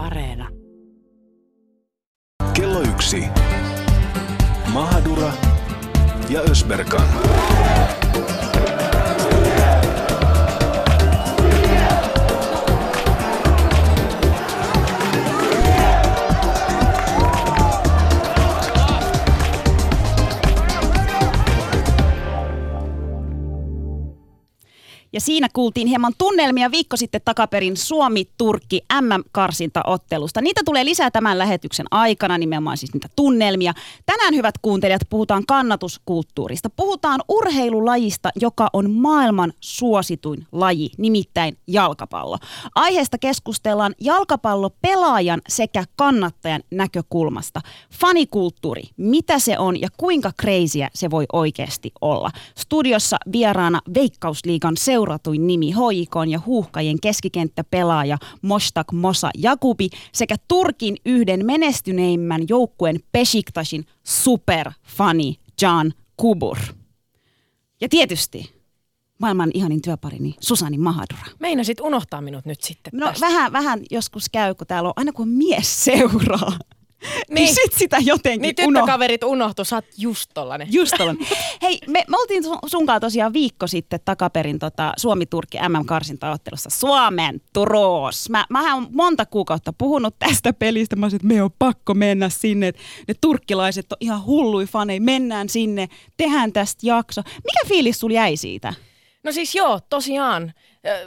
Areena. Kello yksi. Mahadura ja Ösberkan. Ja siinä kuultiin hieman tunnelmia viikko sitten takaperin Suomi-Turkki MM-karsintaottelusta. Niitä tulee lisää tämän lähetyksen aikana, nimenomaan siis niitä tunnelmia. Tänään, hyvät kuuntelijat, puhutaan kannatuskulttuurista. Puhutaan urheilulajista, joka on maailman suosituin laji, nimittäin jalkapallo. Aiheesta keskustellaan jalkapallopelaajan sekä kannattajan näkökulmasta. Fanikulttuuri, mitä se on ja kuinka crazyä se voi oikeasti olla. Studiossa vieraana Veikkausliigan seura seuratuin nimi HJK ja huuhkajien keskikenttäpelaaja Mostak Mosa Jakubi sekä Turkin yhden menestyneimmän joukkueen Besiktasin superfani Can Kubur. Ja tietysti maailman ihanin työparini Susani Mahadura. Meinasit unohtaa minut nyt sitten No tästä. vähän, vähän joskus käy, kun täällä on aina kun mies seuraa. Niin, Niin. sit sitä jotenkin Niin tyttökaverit unohtu, sä oot just tollanen. Just olen. Hei, me, me oltiin sun- sunkaan tosiaan viikko sitten takaperin tota, Suomi-Turkki MM-karsintaottelussa Suomen Turos. Mä, mähän on monta kuukautta puhunut tästä pelistä. Mä olisin, että me on pakko mennä sinne. Ne turkkilaiset on ihan hullui fanei. Mennään sinne, tehdään tästä jakso. Mikä fiilis sulla jäi siitä? No siis joo, tosiaan.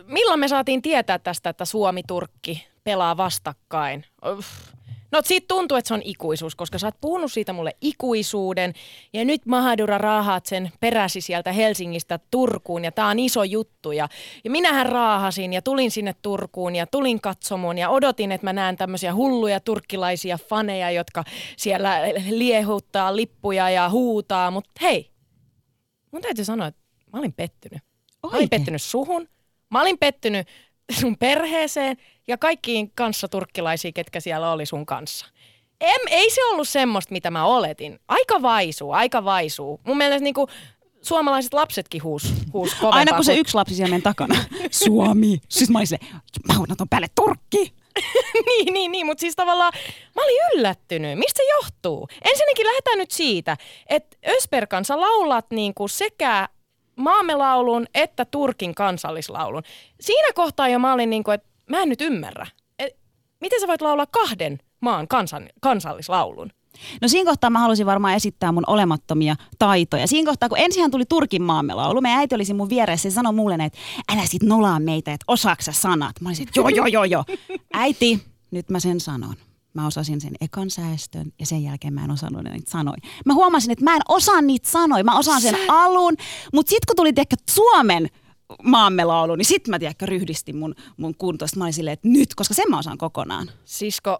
Milloin me saatiin tietää tästä, että Suomi-Turkki pelaa vastakkain? Uff. No siitä tuntuu, että se on ikuisuus, koska sä oot puhunut siitä mulle ikuisuuden. Ja nyt Mahadura raahaat sen peräsi sieltä Helsingistä Turkuun ja tää on iso juttu. Ja, ja minähän raahasin ja tulin sinne Turkuun ja tulin katsomaan ja odotin, että mä näen tämmöisiä hulluja turkkilaisia faneja, jotka siellä liehuttaa lippuja ja huutaa. Mutta hei, mun täytyy sanoa, että mä olin pettynyt. Mä olin Oikein? pettynyt suhun, mä olin pettynyt sun perheeseen ja kaikkiin kanssa turkkilaisiin, ketkä siellä oli sun kanssa. Em, ei se ollut semmoista, mitä mä oletin. Aika vaisuu, aika vaisuu. Mun mielestä niinku, suomalaiset lapsetkin huus, huus kovempaa. Aina kun se yksi lapsi siellä meidän takana. Suomi. Siis mä olin silleen, otan päälle Turkki. niin, niin, niin, mutta siis tavallaan mä olin yllättynyt. Mistä se johtuu? Ensinnäkin lähdetään nyt siitä, että Ösperkan sä laulat niinku sekä maamme laulun että Turkin kansallislaulun. Siinä kohtaa jo mä olin niinku, että mä en nyt ymmärrä. Et, miten sä voit laulaa kahden maan kansan, kansallislaulun? No siinä kohtaa mä halusin varmaan esittää mun olemattomia taitoja. Siinä kohtaa, kun ensinhän tuli Turkin maamelaulu, meidän äiti olisi mun vieressä ja sanoi mulle, että älä sit nolaa meitä, että osaaksa sanat. Mä olisin, että joo, joo, joo, joo. Äiti, nyt mä sen sanon. Mä osasin sen ekan säästön ja sen jälkeen mä en osannut niitä sanoja. Mä huomasin, että mä en osaa niitä sanoja. Mä osaan sen alun, mutta sitten kun tuli tiedätkö, Suomen maamme laulu, niin sitten mä tiedätkö, ryhdistin mun, mun kuntosta. Mä olin silleen, että nyt, koska sen mä osaan kokonaan. Sisko,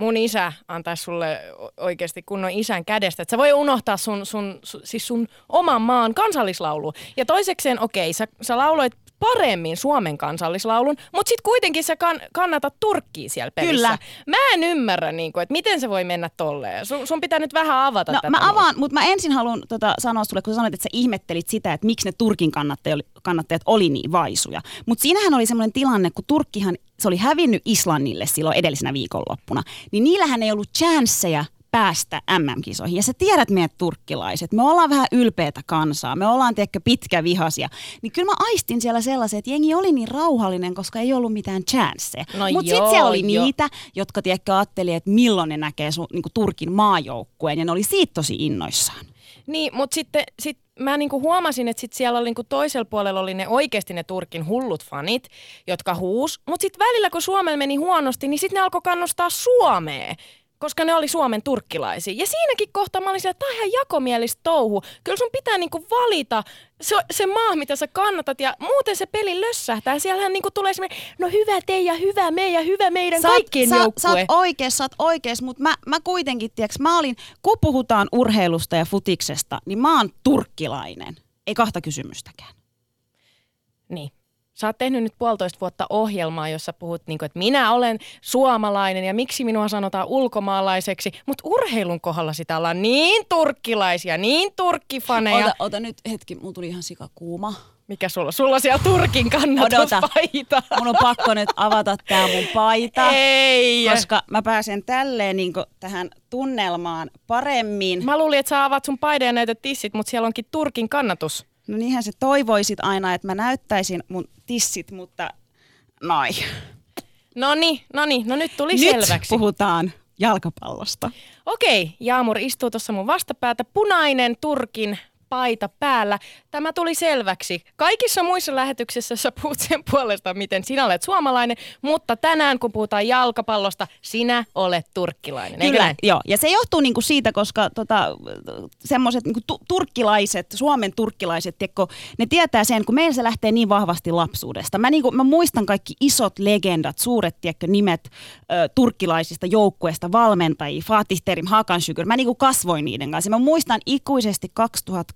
mun isä antaisi sulle oikeasti kunnon isän kädestä, että sä voi unohtaa sun, sun, sun, siis sun oman maan kansallislaulu. Ja toisekseen, okei, sä, sä lauloit paremmin Suomen kansallislaulun, mutta sitten kuitenkin sä kan, kannatat Turkkiä siellä pelissä. Kyllä. Mä en ymmärrä, niin kuin, että miten se voi mennä tolleen. Sun, sun pitää nyt vähän avata No, tätä. mä avaan, mutta mä ensin haluan tota, sanoa sulle, kun sä sanoit, että sä ihmettelit sitä, että miksi ne Turkin kannattajat, kannattajat oli niin vaisuja. Mutta siinähän oli semmoinen tilanne, kun Turkkihan, se oli hävinnyt Islannille silloin edellisenä viikonloppuna, niin niillähän ei ollut chanceja päästä MM-kisoihin. Ja sä tiedät meidät turkkilaiset, me ollaan vähän ylpeätä kansaa, me ollaan tiedätkö pitkävihaisia. Niin kyllä mä aistin siellä sellaisen, että jengi oli niin rauhallinen, koska ei ollut mitään chanceja. No Mutta sitten siellä oli joo. niitä, jotka tiedätkö ajatteli, että milloin ne näkee sun, niin Turkin maajoukkueen, ja ne oli siitä tosi innoissaan. Niin, mutta sitten sit mä niinku huomasin, että sit siellä oli niinku toisella puolella oli ne oikeasti ne Turkin hullut fanit, jotka huus. Mutta sitten välillä, kun Suomella meni huonosti, niin sitten ne alkoi kannustaa Suomeen koska ne oli Suomen turkkilaisia. Ja siinäkin kohtaa mä olin siellä, että tämä on ihan jakomielistä touhu. Kyllä sun pitää niinku valita se, se maa, mitä sä kannatat, ja muuten se peli lössähtää. Siellähän niinku tulee semmoinen, no hyvä te ja hyvä me ja hyvä meidän Sä kaikkien sä, joukkue. sä oot oikees, sä oot oikees, mutta mä, mä kuitenkin, tiiäks, mä olin, kun puhutaan urheilusta ja futiksesta, niin mä oon turkkilainen. Ei kahta kysymystäkään. Niin. Sä oot tehnyt nyt puolitoista vuotta ohjelmaa, jossa puhut, niin kuin, että minä olen suomalainen ja miksi minua sanotaan ulkomaalaiseksi. Mutta urheilun kohdalla sitä ollaan niin turkkilaisia, niin turkkifaneja. Ota, ota nyt hetki, mulla tuli ihan sikakuuma. Mikä sulla? Sulla siellä Turkin kannatuspaita. Mun on pakko nyt avata tää mun paita. Ei. Koska mä pääsen tälleen niin tähän tunnelmaan paremmin. Mä luulin, että sä avaat sun paidan ja näytät tissit, mutta siellä onkin Turkin kannatus. No niinhän se toivoisit aina, että mä näyttäisin mun tissit, mutta noin. No niin, no niin, no nyt tuli Nyt selväksi. puhutaan jalkapallosta. Okei, Jaamur istuu tuossa mun vastapäätä, punainen Turkin paita päällä. Tämä tuli selväksi. Kaikissa muissa lähetyksissä sä puhut sen puolesta, miten sinä olet suomalainen, mutta tänään kun puhutaan jalkapallosta, sinä olet turkkilainen. Kyllä, näin? joo. Ja se johtuu niinku siitä, koska tota, semmoiset niinku tu- turkkilaiset, Suomen turkkilaiset, tiedätkö, ne tietää sen, kun meillä se lähtee niin vahvasti lapsuudesta. Mä, niinku, mä muistan kaikki isot legendat, suuret tiedätkö, nimet ö, turkkilaisista joukkueista, valmentajia, Fatih Terim, Hakan Şükür. Mä niinku kasvoin niiden kanssa. Mä muistan ikuisesti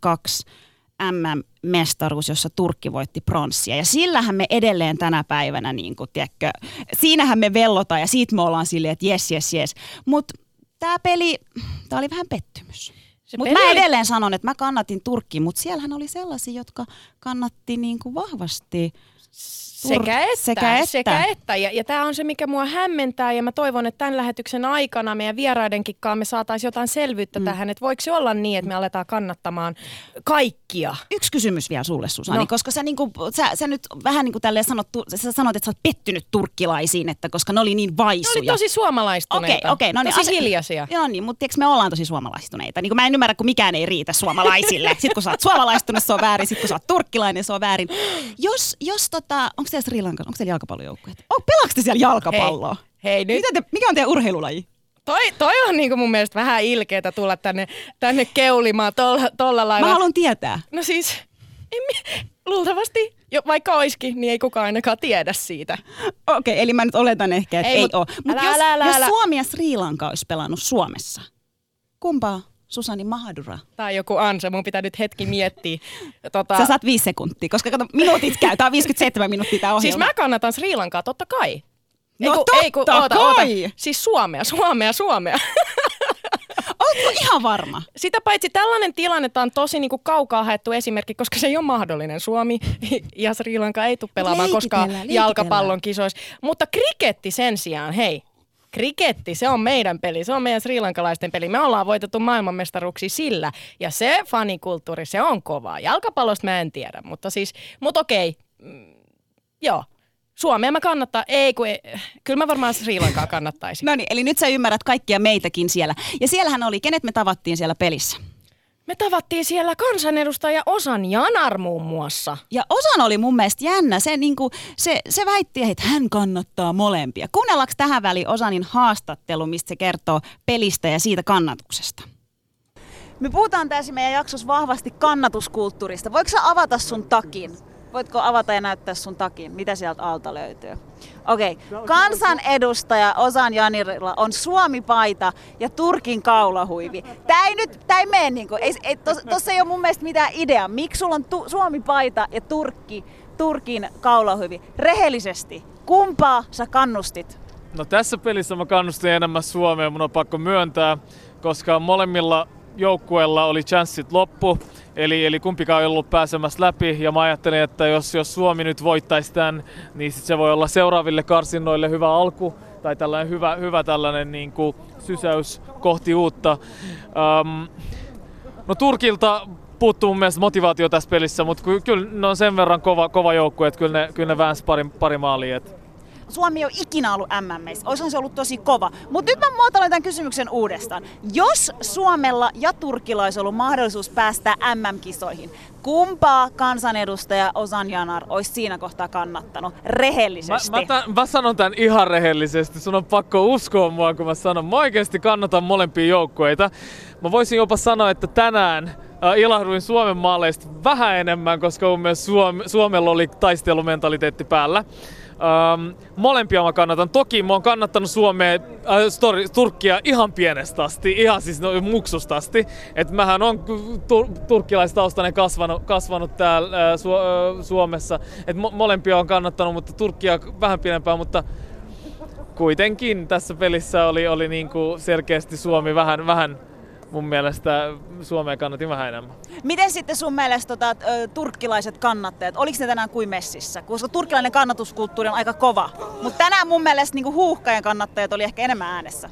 2002 MM-mestaruus, jossa Turkki voitti pronssia. Ja sillähän me edelleen tänä päivänä, niin kuin, tiedätkö, siinähän me vellotaan ja siitä me ollaan silleen, että jes, jes, jes. Mutta tämä peli, tämä oli vähän pettymys. Mutta mä oli- edelleen sanon, että mä kannatin Turkkiin, mutta siellähän oli sellaisia, jotka kannatti niin kuin vahvasti. Sekä että, Sekä että. Sekä että. Ja, ja tämä on se, mikä mua hämmentää ja mä toivon, että tämän lähetyksen aikana meidän vieraidenkin kanssa me saataisiin jotain selvyyttä mm. tähän, että voiko se olla niin, että me aletaan kannattamaan kaikkia. Yksi kysymys vielä sulle, Susani, No. koska sä, niinku, sä, sä nyt vähän niin kuin tälleen sanot, sä sanot, että sä oot pettynyt turkkilaisiin, että koska ne oli niin Ne vaisuja. oli tosi suomalaistuneita. Okei, okei, no niin. tosi hiljaisia. Joo niin, mutta tiedätkö, me ollaan tosi suomalaistuneita. Niin kuin mä en ymmärrä, kun mikään ei riitä suomalaisille. Sitten kun sä oot suomalaistunut, se on väärin. Sitten kun sä oot turkkilainen, se on väärin. Jos, jos tota, onko teillä Sri Lankan, onko teillä jalkapallojoukkueet? Oh, pelaako te siellä jalkapalloa? Hei nyt, Mitä te, mikä on teidän urheilulaji? toi, toi on niinku mun mielestä vähän ilkeetä tulla tänne, tänne keulimaan tolla, tolla lailla. Mä haluan tietää. No siis, en, luultavasti, jo, vaikka oiskin, niin ei kukaan ainakaan tiedä siitä. Okei, eli mä nyt oletan ehkä, että Ei, ei, mut ole. Mutta jos, älä, älä, jos. Suomi ja Sri Lanka olisi pelannut Suomessa, kumpaa Susani Mahadura? Tai joku ansa, mun pitää nyt hetki miettiä. Tota, Sä saat viisi sekuntia, koska kato, minuutit käy. Tää on 57 minuuttia tää ohjelma. siis mä kannatan Sri Lankaa, totta kai. No totta oota, oota. kai. Siis Suomea, Suomea, Suomea. Ootko ihan varma? Sitä paitsi tällainen tilanne on tosi niinku kaukaa haettu esimerkki, koska se ei ole mahdollinen. Suomi ja Sri Lanka ei tule pelaamaan koskaan jalkapallon kisoissa. Mutta kriketti sen sijaan, hei, Kriketti, se on meidän peli, se on meidän srilankalaisten peli. Me ollaan voitettu maailmanmestaruuksia sillä, ja se fanikulttuuri, se on kovaa. Jalkapallosta mä en tiedä, mutta siis, mutta okei, mm, joo. Suomea mä kannattaa, ei kun, ei, kyllä mä varmaan Sri Lankaa kannattaisin. No niin, eli nyt sä ymmärrät kaikkia meitäkin siellä. Ja siellähän oli, kenet me tavattiin siellä pelissä? Me tavattiin siellä kansanedustaja Osan Janar muun muassa. Ja Osan oli mun mielestä jännä. Se, niinku, se, se väitti, että hän kannattaa molempia. Kuunnellaanko tähän väliin Osanin haastattelu, mistä se kertoo pelistä ja siitä kannatuksesta? Me puhutaan tässä meidän jaksossa vahvasti kannatuskulttuurista. Voitko sä avata sun takin? Voitko avata ja näyttää sun takin? Mitä sieltä alta löytyy? Okei. Okay. Kansanedustaja Osan Janirilla on Suomi-paita ja Turkin kaulahuivi. Tää ei nyt, tää ei mene niinku, ei, ei, tos, tossa ei ole mun mielestä mitään idea. Miksi sulla on tu, Suomi-paita ja Turkki, Turkin kaulahuivi? Rehellisesti, kumpaa sä kannustit? No tässä pelissä mä kannustin enemmän Suomea, mun on pakko myöntää, koska molemmilla joukkueilla oli chanssit loppu, eli, eli kumpikaan ei ollut pääsemässä läpi, ja mä ajattelin, että jos, jos Suomi nyt voittaisi tämän, niin sit se voi olla seuraaville karsinnoille hyvä alku, tai tällainen hyvä, hyvä tällainen niin kuin sysäys kohti uutta. Um, no Turkilta puuttuu mun mielestä motivaatio tässä pelissä, mutta ky- kyllä ne on sen verran kova, kova joukkue, että kyllä ne, kyllä ne väänsi pari, pari maalia. Et Suomi ei ole ikinä ollut MMissä. Olisihan se ollut tosi kova. Mutta nyt mä muotoilen tämän kysymyksen uudestaan. Jos Suomella ja Turkilla olisi ollut mahdollisuus päästä MM-kisoihin, kumpaa kansanedustaja Osan Janar olisi siinä kohtaa kannattanut Mä, rehellisesti? mä, tämän, mä sanon tämän ihan rehellisesti. Sun on pakko uskoa mua, kun mä sanon. Mä oikeasti kannatan molempia joukkueita. Mä voisin jopa sanoa, että tänään äh, ilahduin Suomen maaleista vähän enemmän, koska mun mielestä Suom- Suomella oli taistelumentaliteetti päällä. Ähm, molempia mä kannatan. Toki mä oon kannattanut Suomea, äh, story, Turkkia ihan pienestä asti, ihan siis no, muksusta asti. Et mähän on tur- turkkilaistaustainen kasvanut, kasvanut täällä äh, Su- äh, Suomessa. Et mo- molempia on kannattanut, mutta Turkkia vähän pienempää, mutta kuitenkin tässä pelissä oli, oli niinku selkeästi Suomi vähän, vähän mun mielestä Suomeen kannatin vähän enemmän. Miten sitten sun mielestä tota, turkkilaiset kannattajat, oliko ne tänään kuin messissä? Koska turkkilainen kannatuskulttuuri on aika kova. Mutta tänään mun mielestä niin huuhkajan kannattajat oli ehkä enemmän äänessä.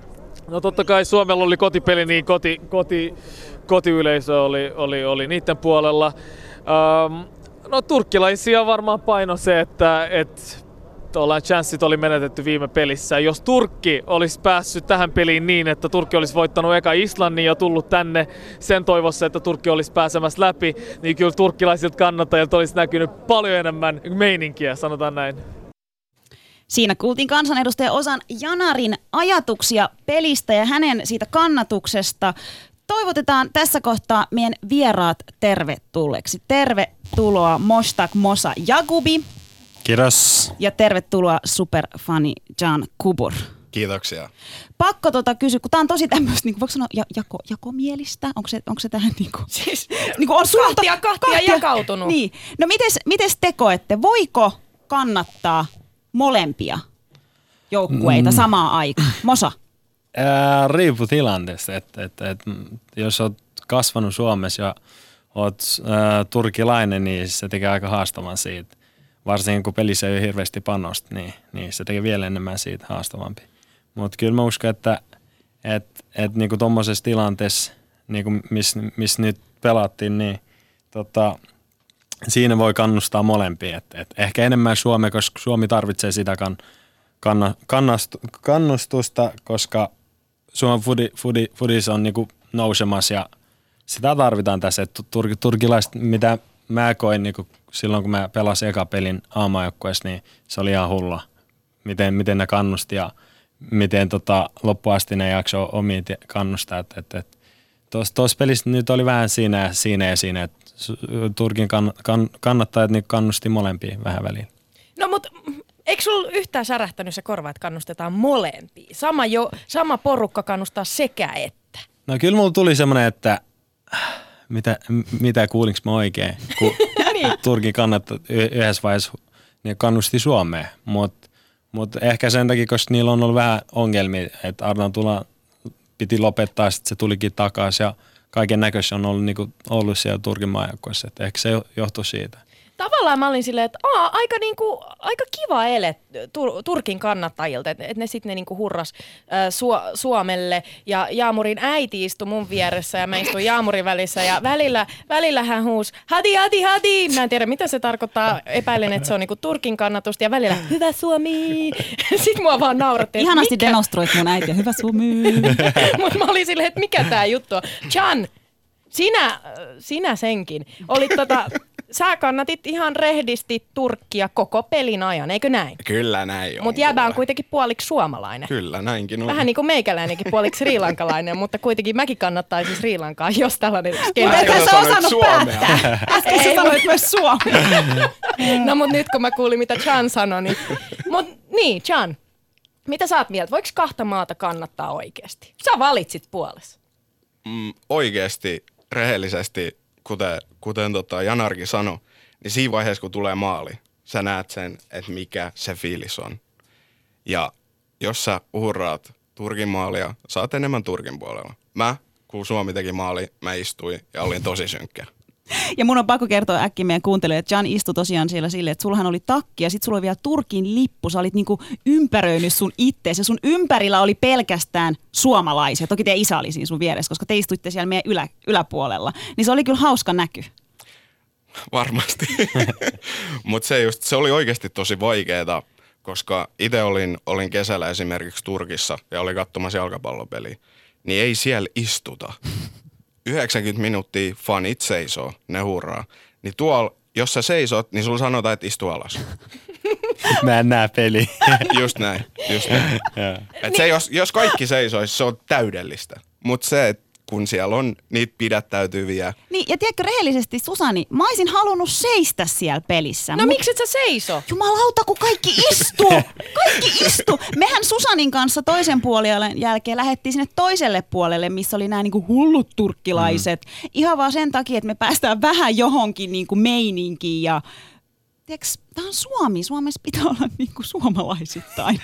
No totta kai Suomella oli kotipeli, niin koti, koti, kotiyleisö oli, oli, oli niiden puolella. Um, no turkkilaisia varmaan paino se, että et, ollaan chanssit oli menetetty viime pelissä. Jos Turkki olisi päässyt tähän peliin niin, että Turkki olisi voittanut eka Islannin ja tullut tänne sen toivossa, että Turkki olisi pääsemässä läpi, niin kyllä turkkilaisilta kannattajilta olisi näkynyt paljon enemmän meininkiä, sanotaan näin. Siinä kuultiin kansanedustaja Osan Janarin ajatuksia pelistä ja hänen siitä kannatuksesta. Toivotetaan tässä kohtaa meidän vieraat tervetulleeksi. Tervetuloa Mostak Mosa Jagubi Kiitos. ja tervetuloa superfani Jan Kubur. Kiitoksia. Pakko tota kysyä, kun tää on tosi tämmöistä, niin voiko sanoa ja, jako, jakomielistä? Onko se, onko se tähän niin kuin, Siis niin kuin on sulta, kahtia, kahtia jakautunut. Niin. No mites, mites te koette, voiko kannattaa molempia joukkueita mm. samaan aikaan? Mosa? Ää, riippuu tilanteesta. Et, et, et, jos olet kasvanut Suomessa ja olet ää, turkilainen, niin se tekee aika haastavan siitä. Varsinkin kun pelissä ei ole hirveästi panosta, niin, niin se tekee vielä enemmän siitä haastavampi. Mutta kyllä mä uskon, että et, et, niinku tuommoisessa tilanteessa, niinku missä mis nyt pelattiin, niin tota, siinä voi kannustaa molempia. Et, et ehkä enemmän Suomi, koska Suomi tarvitsee sitä kan, kanna, kannastu, kannustusta, koska Suomen fudi, fudi, fudis on niinku nousemassa ja sitä tarvitaan tässä. Et tur, turkilaiset, mitä mä koin niinku silloin, kun mä pelasin eka pelin aamajoukkueessa, niin se oli ihan hulla. Miten, miten ne kannusti ja miten tota, loppuasti ne jakso omiin kannustaa. Et, et, et. Tuossa pelissä nyt oli vähän siinä, ja siinä ja siinä, että Turkin kann, kann, kannattajat niin kannusti molempia vähän väliin. No mutta eikö sulla yhtään särähtänyt se korva, että kannustetaan molempia? Sama, jo, sama porukka kannustaa sekä että. No kyllä mulla tuli semmoinen, että mitä, mitä kuulinko mä oikein, kun Niin. Turkin kannattaa y- yhdessä vaiheessa niin kannusti Suomeen, mutta mut ehkä sen takia, koska niillä on ollut vähän ongelmia, että Ardan tulla piti lopettaa, sitten se tulikin takaisin ja kaiken näköistä on ollut, niinku, ollut siellä Turkin maajoukkueessa, ehkä se johtuu siitä. Tavallaan mä olin silleen, että Aa, aika, niinku, aika kiva ele Tur- Turkin kannattajilta, että et ne sitten ne niinku hurras äh, Su- Suomelle. Ja Jaamurin äiti istui mun vieressä ja mä istuin Jaamurin välissä ja välillä, välillä hän huusi hadi, hadi, hadi. Mä en tiedä mitä se tarkoittaa, epäilen, että se on niinku Turkin kannatusta ja välillä hyvä Suomi. Sitten mua vaan naurattiin. Ihanasti mikä- demonstroit mun äitiä. Hyvä Suomi. Mutta mä olin silleen, että mikä tää juttu on. Chan, sinä, sinä senkin. Olit tota, sä kannatit ihan rehdisti Turkkia koko pelin ajan, eikö näin? Kyllä näin on. Mutta jäbä on kuitenkin puoliksi suomalainen. Kyllä, näinkin on. Vähän niin kuin meikäläinenkin puoliksi srilankalainen, mutta kuitenkin mäkin kannattaisin Sri Lankaa, jos tällainen skenaario. ethän sä osannut Suomea. päättää. Äsken sä sanoit myös Suomi. No mutta nyt kun mä kuulin, mitä Chan sanoi, niin... Mut niin, Chan, mitä sä oot mieltä? Voiko kahta maata kannattaa oikeasti? Sä valitsit puolessa. mm, oikeasti, rehellisesti, kuten, kuten tota Janarkin sanoi, niin siinä vaiheessa, kun tulee maali, sä näet sen, että mikä se fiilis on. Ja jos sä uhraat Turkin maalia, saat enemmän Turkin puolella. Mä, kun Suomi teki maali, mä istuin ja olin tosi synkkä. Ja mun on pakko kertoa äkkiä meidän kuuntelijoille, että Jan istui tosiaan siellä silleen, että sullahan oli takki ja sit sulla oli vielä Turkin lippu. Sä olit niinku ympäröinyt sun ittees ja sun ympärillä oli pelkästään suomalaisia. Toki teidän isä oli siinä sun vieressä, koska te istuitte siellä meidän ylä, yläpuolella. Niin se oli kyllä hauska näky. Varmasti. Mutta se, just, se oli oikeasti tosi vaikeeta, koska itse olin, olin kesällä esimerkiksi Turkissa ja olin katsomassa jalkapallopeliä. Niin ei siellä istuta. 90 minuuttia fanit seisoo, ne hurraa. Niin tuolla, jos sä seisot, niin sulla sanotaan, että istu alas. Mä en näe peliä. Just näin, just näin. Et se, jos, jos kaikki seisoisi, se on täydellistä. Mutta se, että kun siellä on niitä pidättäytyviä, Niin, ja tiedätkö rehellisesti, Susani, mä olisin halunnut seistä siellä pelissä. No mut- miksi et sä seiso? Jumalauta, kun kaikki istuu! Kaikki istuu! Mehän Susanin kanssa toisen puolen jälkeen lähettiin sinne toiselle puolelle, missä oli nämä niinku hullut turkkilaiset. Mm. Ihan vaan sen takia, että me päästään vähän johonkin niinku meininkiin ja Tiedätkö, tämä on Suomi. Suomessa pitää olla niinku suomalaisittain.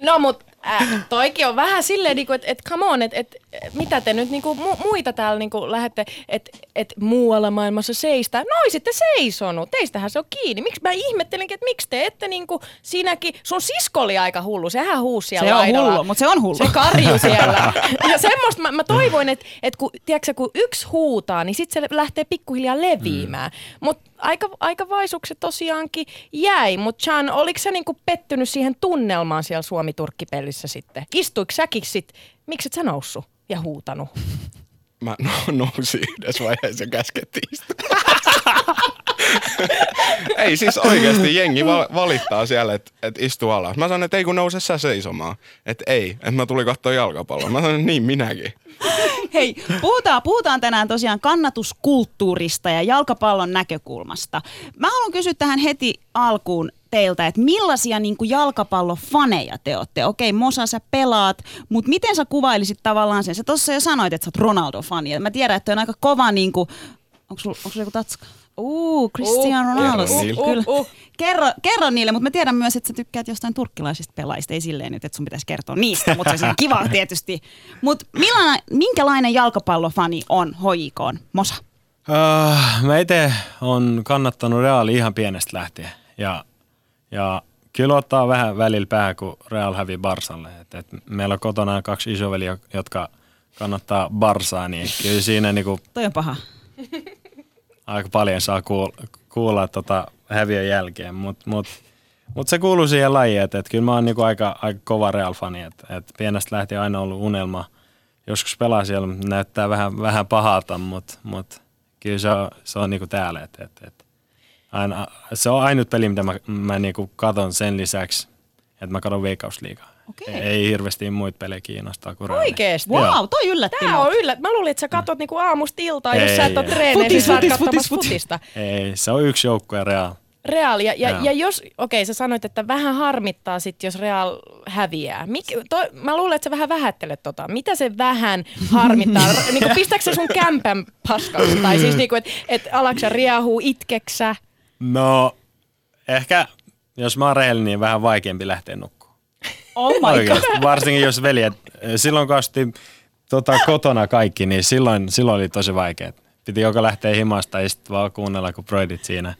No mut äh, toikin on vähän silleen, niinku, että et come on, että et, mitä te nyt niinku mu- muita täällä niinku lähette, että et muualla maailmassa seistä. No olisitte seisonut, teistähän se on kiinni. Miksi mä ihmettelenkin, että miksi te ette niinku, sinäkin, sun sisko oli aika hullu, sehän huusi siellä Se on hullu, mutta se on hullu. Se karju siellä. Ja semmoista mä, mä toivoin, että, että kun, tiedätkö, kun yksi huutaa, niin sitten se lähtee pikkuhiljaa leviämään. Mm. Mutta aika, aika vaisuksi tosiaankin jäi. Mutta Chan, oliko sä niinku pettynyt siihen tunnelmaan siellä Suomi-Turkki-pelissä sitten? Istuiko säkin sit, miksi et sä noussut ja huutanut? Mä no, nousin yhdessä vaiheessa ja käskettiin. ei siis oikeasti jengi va- valittaa siellä, että et istu alas. Mä sanoin, että ei kun nouse sä seisomaan. Että ei, että mä tulin katsoa jalkapalloa. Mä sanoin, niin minäkin. Hei, puhutaan, puhutaan tänään tosiaan kannatuskulttuurista ja jalkapallon näkökulmasta. Mä haluan kysyä tähän heti alkuun teiltä, että millaisia niin kuin jalkapallofaneja te olette? Okei, Mosa, sä pelaat, mutta miten sä kuvailisit tavallaan sen? Sä tuossa jo sanoit, että sä oot Ronaldo-fani. Mä tiedän, että on aika kova niin kuin, onko sulla joku tatska? Uu, Cristiano Uh, Ronaldo. kerro niille. Kyllä. Uh, uh. Kerro, kerro niille, mutta mä tiedän myös, että sä tykkäät jostain turkkilaisista pelaajista. Ei silleen nyt, että sun pitäisi kertoa niistä, mutta se on kiva tietysti. Mutta minkälainen jalkapallofani on HJK? Mosa? Uh, mä itse on kannattanut Reali ihan pienestä lähtien. Ja, ja kyllä ottaa vähän välillä päähän, kun Real hävii Barsalle. Et, et meillä on kotona kaksi isoveliä, jotka kannattaa Barsaa, niin kyllä siinä niinku Toi on paha. Aika paljon saa kuulla, kuulla tota häviön jälkeen. Mutta mut, mut se kuuluu siihen lajiin, että et kyllä mä oon niinku aika, aika kova Real-fani. Että et pienestä lähtien aina ollut unelma. Joskus pelaa siellä, näyttää vähän, vähän pahalta, mutta mut, kyllä se on, se on niinku täällä. Et, et, et. Aina, se on ainut peli, mitä mä, mä niinku katon sen lisäksi, että mä katon Veikkausliigaa. Okei. Ei hirveästi muita pelejä kiinnostaa kuin. Oikeesti? Joo. Wow, toi yllätti Tää on yllä. Mä luulin, että sä katot niinku aamusta iltaan, jos sä et oo ei. treeneissä, Futis, niin sä oot futis, katsomassa futis, futis. futista. Ei, se on yksi joukkue Real. Real, ja, ja, Joo. ja jos, okei sä sanoit, että vähän harmittaa sit, jos Real häviää. Mik, to, mä luulen, että sä vähän vähättelet tota. Mitä se vähän harmittaa? niin kuin, pistääkö se sun kämpän paskaksi? Tai siis niin kuin, että et alaksa riahuu, itkeksä? No, ehkä jos mä oon rehellinen, niin vähän vaikeampi lähteä nukkumaan. Oh my god. Oikeasti. Varsinkin jos veljet, silloin kun asti tota, kotona kaikki, niin silloin, silloin oli tosi vaikea. Piti joko lähteä himasta ja sitten vaan kuunnella, kun broidit siinä,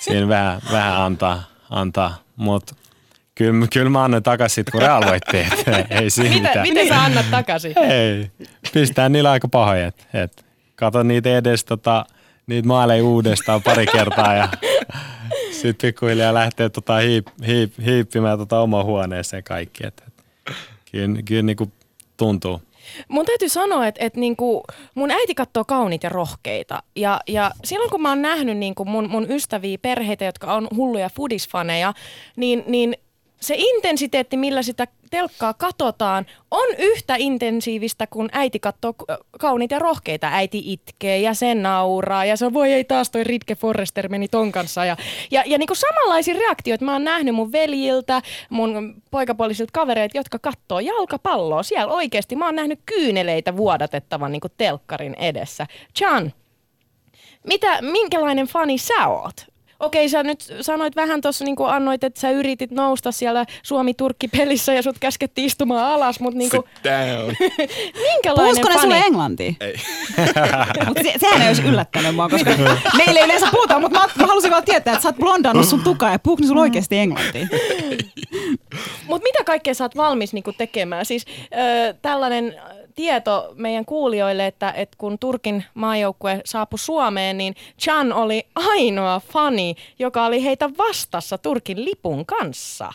siinä vähän, vähän antaa. antaa. Mutta kyllä, kyllä mä annan takaisin, sit, kun Real voitti. Ei siinä Mitä, mitään. miten sä annat takaisin? Ei, pistää niillä aika pahoja. Et, et, kato niitä edes tota, niitä maaleja uudestaan pari kertaa ja sitten pikkuhiljaa lähtee tota hiip, hiip, hiippimään tota omaan huoneeseen kaikki. Et, et, kyllä kyllä niinku tuntuu. Mun täytyy sanoa, että, että niinku, mun äiti katsoo kauniita ja rohkeita. Ja, ja silloin kun mä oon nähnyt niinku mun, mun ystäviä, perheitä, jotka on hulluja foodisfaneja, niin, niin se intensiteetti, millä sitä telkkaa katsotaan, on yhtä intensiivistä, kun äiti katsoo kauniita ja rohkeita. Äiti itkee ja se nauraa ja se voi ei taas toi Ritke Forrester meni ton kanssa. Ja, ja, ja niin kuin samanlaisia reaktioita mä oon nähnyt mun veljiltä, mun poikapuolisilta kavereilta, jotka katsoo jalkapalloa. Siellä oikeasti mä oon nähnyt kyyneleitä vuodatettavan niin kuin telkkarin edessä. Chan, mitä, minkälainen fani sä oot? Okei, sä nyt sanoit vähän tuossa, niin annoit, että sä yritit nousta siellä Suomi-Turkki-pelissä ja sut käskettiin istumaan alas, mutta niin kuin, Sit down. minkälainen Puhuisiko ne sulle englantia? Ei. Mutta se, sehän ei olisi yllättänyt mua, koska meillä ei yleensä puhuta, mutta mä, mä halusin vaan tietää, että sä oot blondannut sun tukaa ja puhuuko ne sulla oikeasti englantia? Mutta mitä kaikkea sä oot valmis niinku tekemään? Siis ö, tällainen tieto meidän kuulijoille, että, että kun Turkin maajoukkue saapui Suomeen, niin Chan oli ainoa fani, joka oli heitä vastassa Turkin lipun kanssa.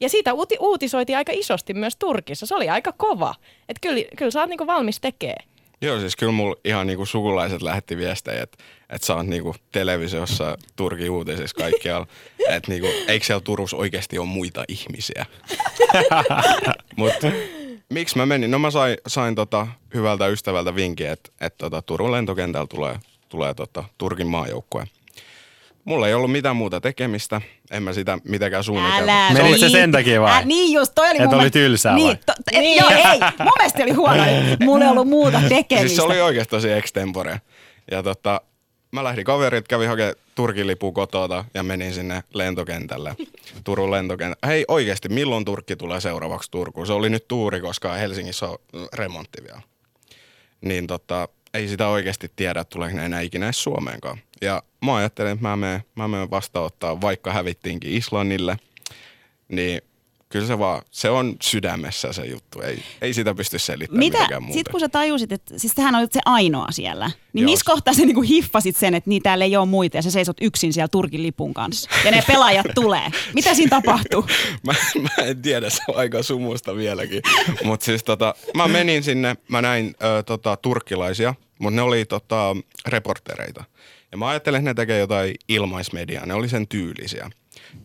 Ja siitä uuti- uutisoitiin aika isosti myös Turkissa. Se oli aika kova. Että kyllä, kyllä sä oot niinku valmis tekemään. Joo, siis kyllä mulla ihan niinku sukulaiset lähetti viestejä, että et sä oot niinku televisiossa Turkin uutisissa kaikkialla. että niinku, eikö siellä Turussa oikeasti ole muita ihmisiä? Mut miksi mä menin? No mä sain, sain tota hyvältä ystävältä vinkin, että et tota Turun lentokentällä tulee, tulee tota Turkin maajoukkue. Mulla ei ollut mitään muuta tekemistä, en mä sitä mitenkään suunnitellut. Älä Menit sä viit- sen takia vai? Ä, niin just, toi oli Et mun oli tylsää niin, vai? To, et, niin. Joo, ei, mun mielestä oli huono. Mulla ei ollut muuta tekemistä. Siis se oli oikeasti tosi extempore. Ja tota, mä lähdin kaverit, kävin hakemaan Turkin lipu kotota ja menin sinne lentokentälle. Turun lentokentälle. Hei oikeasti, milloin Turkki tulee seuraavaksi Turkuun? Se oli nyt tuuri, koska Helsingissä on remontti vielä. niin tota, ei sitä oikeasti tiedä, tuleeko ne enää ikinä edes Suomeenkaan. Ja mä ajattelin, että mä menen, mä menen vastaanottaa, vaikka hävittiinkin Islannille, niin kyllä se vaan, se on sydämessä se juttu. Ei, ei sitä pysty selittämään Mitä, mitenkään muuten. sit kun sä tajusit, että siis tähän olit se ainoa siellä, niin Joo. missä kohtaa sä niinku hiffasit sen, että niin täällä ei ole muita ja sä seisot yksin siellä Turkin lipun kanssa ja ne pelaajat tulee. Mitä siinä tapahtuu? mä, mä en tiedä, se on aika sumusta vieläkin. mutta siis tota, mä menin sinne, mä näin ö, tota, turkkilaisia, mutta ne oli tota, reportereita. Ja mä ajattelin, että ne tekee jotain ilmaismediaa, ne oli sen tyylisiä.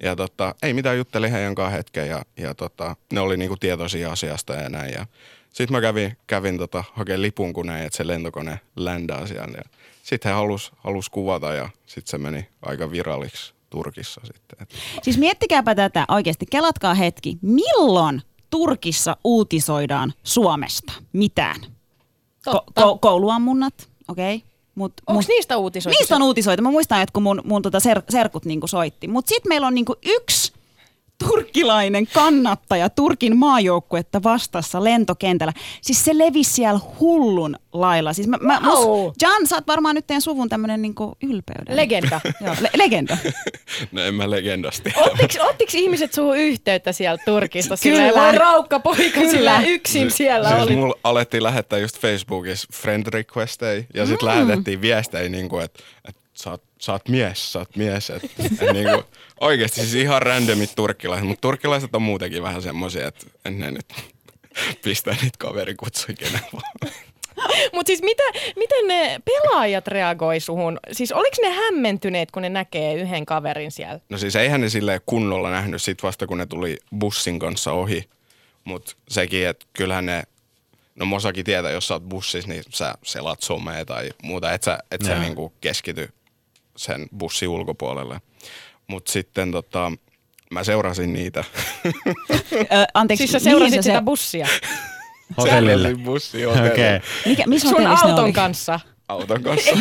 Ja tota, ei mitään, juttelin heidän kanssa hetken ja, ja tota, ne oli niinku tietoisia asiasta ja näin. Ja sitten mä kävin, kävin tota, hakemaan lipun, kun näin, että se lentokone ländaa siellä. Ja sitten he halus, halus kuvata ja sitten se meni aika viralliksi Turkissa sitten. Siis miettikääpä tätä oikeasti, kelatkaa hetki. Milloin Turkissa uutisoidaan Suomesta? Mitään. Ko- Totta. ko- kouluammunnat, okei. Okay. Mut, Onko niistä uutisoitu? Niistä on uutisoitu. Mä muistan, että kun mun, mun tota ser, serkut niinku soitti. Mutta sitten meillä on niinku yksi turkkilainen kannattaja Turkin maajoukkuetta vastassa lentokentällä. Siis se levisi siellä hullun lailla. Siis mä, mä, Wow. mus, Jan, sä oot varmaan nyt teidän suvun tämmönen niinku ylpeyden. Legenda. Joo, le- legenda. No en mä legendasti. Ottiks, ottiks ihmiset suhun yhteyttä sieltä Turkista? Kyllä. Voi raukka poika, sillä yksin siellä siis oli. mulla alettiin lähettää just Facebookissa friend requesteja ja sitten mm. lähetettiin viestejä, niin kuin, että, että sä, oot, sä oot mies, sä oot mies. Että, että niin kuin, oikeasti siis ihan randomit turkkilaiset, mutta turkkilaiset on muutenkin vähän semmoisia, että en ne nyt pistää niitä kaverikutsuja kenen vaan. Mutta siis mitä, miten ne pelaajat reagoi suhun? Siis oliks ne hämmentyneet, kun ne näkee yhden kaverin siellä? No siis eihän ne silleen kunnolla nähnyt sit vasta, kun ne tuli bussin kanssa ohi. Mutta sekin, että kyllähän ne, no Mosakin tietää, jos sä oot bussissa, niin sä selat somea tai muuta, et sä, et sä niinku keskity sen bussin ulkopuolelle. Mutta sitten tota, mä seurasin niitä. Ö, anteeksi, Siis sä seurasit sä sitä se- bussia Hotellille. Okei. okay. Mikä, missä sun auton oli? kanssa. auton kanssa.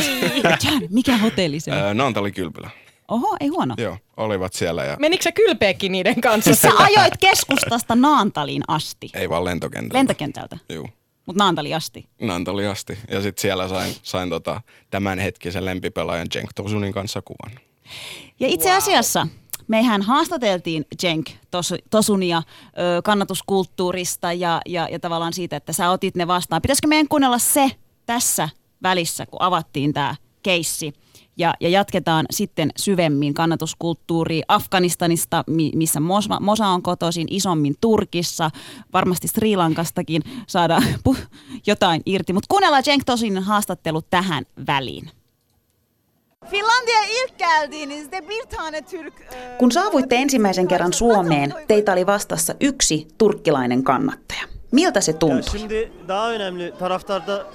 Mikä hotelli se on? Öö, Naantali kylpylä. Oho, ei huono. Joo, olivat siellä ja Menikö sä kylpeäkin niiden kanssa? Sä ajoit keskustasta Naantaliin asti, ei vaan lentokentältä. lentokentältä, Joo. Mutta Naantali asti. Naantali asti. Ja sitten siellä sain, sain tota, tämänhetkisen lempipelaajan Cenk Tosunin kanssa kuvan. Ja itse asiassa meihän haastateltiin Jenk tos, Tosunia ö, kannatuskulttuurista ja, ja, ja tavallaan siitä, että sä otit ne vastaan. Pitäisikö meidän kuunnella se tässä välissä, kun avattiin tämä keissi? Ja, ja jatketaan sitten syvemmin kannatuskulttuuriin Afganistanista, mi- missä Mosa, Mosa on kotoisin, isommin Turkissa, varmasti Sri Lankastakin saadaan pu- jotain irti. Mutta kuunnellaan Cenk Tosinin haastattelu tähän väliin. Finlandia'ya ilk geldiğinizde bir tane Türk... Kun saavuitte ensimmäisen kerran Suomeen, teitä oli vastassa yksi turkkilainen kannattaja. Miltä se tuntui? şimdi daha önemli taraftarda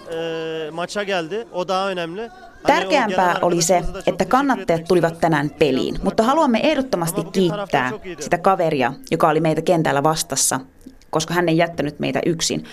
e, maça geldi. O daha önemli. Tärkeämpää oli se, että kannattajat tulivat tänään peliin, mutta haluamme ehdottomasti kiittää sitä kaveria, joka oli meitä kentällä vastassa, koska hän ei jättänyt meitä yksin.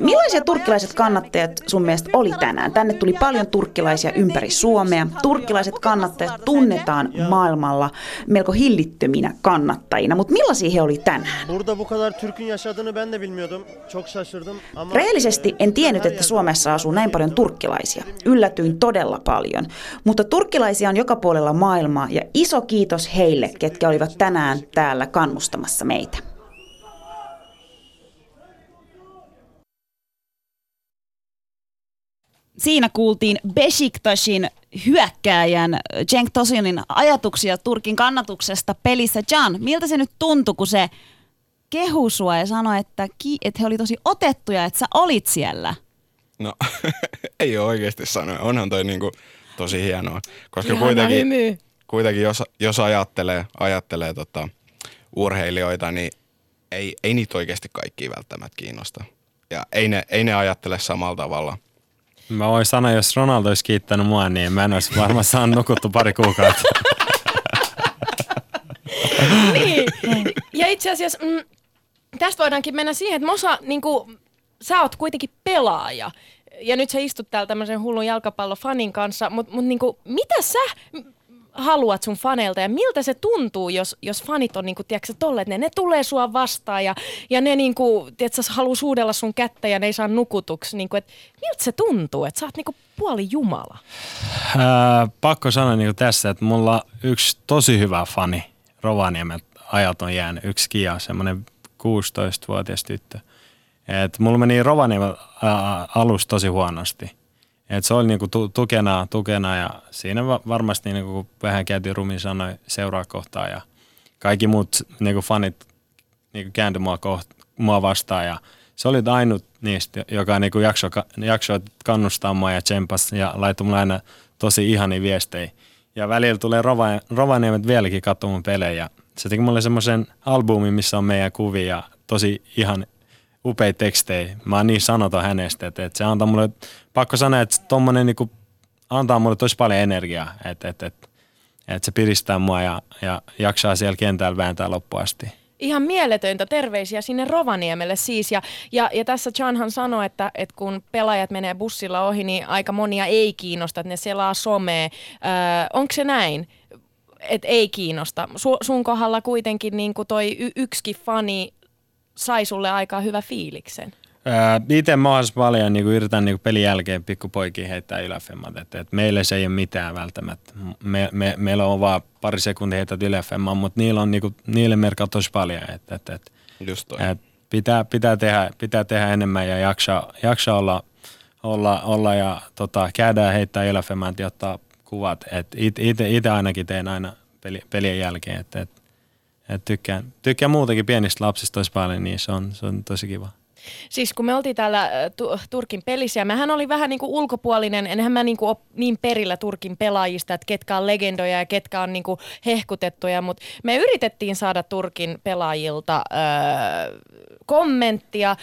Millaisia turkkilaiset kannattajat sun mielestä oli tänään? Tänne tuli paljon turkkilaisia ympäri Suomea. Turkkilaiset kannattajat tunnetaan maailmalla melko hillittöminä kannattajina, mutta millaisia he oli tänään? Burada bu kadar Türk'ün yaşadığını ben de bilmiyordum. Çok şaşırdım. Ama Rehellisesti en tiennyt, että Suomessa asuu näin paljon turkkilaisia. Yllätyin todella paljon. Mutta turkkilaisia on joka puolella maailmaa ja iso kiitos heille, ketkä olivat tänään täällä kannustamassa meitä. Siinä kuultiin Besiktashin hyökkääjän Cenk Tosunin ajatuksia Turkin kannatuksesta pelissä. Can, miltä se nyt tuntui, kun se kehu sua ja sanoi, että, ki- että he oli tosi otettuja, että sä olit siellä? No, ei ole oikeasti sanoa. Onhan toi niinku tosi hienoa. Koska Ihana kuitenkin, hymy. kuitenkin jos, jos ajattelee, ajattelee tota, urheilijoita, niin ei, ei niitä oikeasti kaikki välttämättä kiinnosta. Ja ei ne, ei ne ajattele samalla tavalla. Mä voin sanoa, jos Ronaldo olisi kiittänyt mua, niin mä en olisi varmaan saanut nukuttu pari kuukautta. niin. Ja itse asiassa mm, tästä voidaankin mennä siihen, että Mosa, niin kuin, sä oot kuitenkin pelaaja. Ja nyt sä istut täällä tämmöisen hullun jalkapallofanin kanssa, mutta mut, niin kuin, mitä sä, haluat sun faneilta ja miltä se tuntuu, jos, jos fanit on niinku, tiedätkö, tolle, ne, ne tulee sua vastaan ja, ja ne niinku, tiedätkö, haluaa suudella sun kättä ja ne ei saa nukutuksi. Niinku, et, miltä se tuntuu, että sä oot niinku puoli jumala? Ää, pakko sanoa niin tässä, että mulla yksi tosi hyvä fani Rovaniemen ajat on jäänyt. Yksi Kia, semmoinen 16-vuotias tyttö. Et mulla meni Rovaniemen ää, alusta tosi huonosti. Et se oli niinku tu- tukena, tukena ja siinä va- varmasti niinku, vähän käytiin rumin sanoi seuraa kohtaa ja kaikki muut niinku fanit niinku kääntyi mua, koht- mua vastaan ja se oli ainut niistä, joka niinku jaksoi, jaksoi kannustaa mua ja tsempas ja laittoi mulle aina tosi ihania viestejä. Ja välillä tulee Rova, Rovaniemet vieläkin katsomaan pelejä. Se teki mulle semmoisen albumin, missä on meidän kuvia ja tosi ihan upeita tekstejä. Mä oon niin sanoton hänestä, että, että se antaa mulle, pakko sanoa, että tommonen niinku antaa mulle tosi paljon energiaa, että, että, että, että se piristää mua ja, ja jaksaa siellä kentällä vääntää loppuun asti. Ihan mieletöntä terveisiä sinne Rovaniemelle siis. Ja, ja, ja tässä Chanhan sanoi, että, että kun pelaajat menee bussilla ohi, niin aika monia ei kiinnosta, että ne selaa somea. Öö, onko se näin? Että ei kiinnosta. Su, sun kohdalla kuitenkin niin kuin toi y- yksikin fani sai sulle aika hyvä fiiliksen. Itse mahdollisimman paljon niin kuin yritän niin kuin pelin jälkeen pikkupoikia heittää yläfemmat. Että, että meille se ei ole mitään välttämättä. Me, me, meillä on vaan pari sekuntia heität yläfemmaa, mutta niillä on, niin kuin, niille merkkaa tosi paljon. Että, että, että, Just toi. että pitää, pitää, tehdä, pitää tehdä enemmän ja jaksaa, jaksaa olla, olla, olla ja tota, käydään heittää yläfemmat ja ottaa kuvat. Itse ainakin teen aina peli, pelien jälkeen. Että, että, että tykkään, tykkään muutenkin pienistä lapsista tosi paljon, niin se on, se on tosi kiva. Siis kun me oltiin täällä äh, tu- Turkin pelissä ja mähän oli vähän niin kuin ulkopuolinen, enhän mä niin, kuin niin perillä Turkin pelaajista, että ketkä on legendoja ja ketkä on niin kuin hehkutettuja, mutta me yritettiin saada Turkin pelaajilta öö, kommenttia,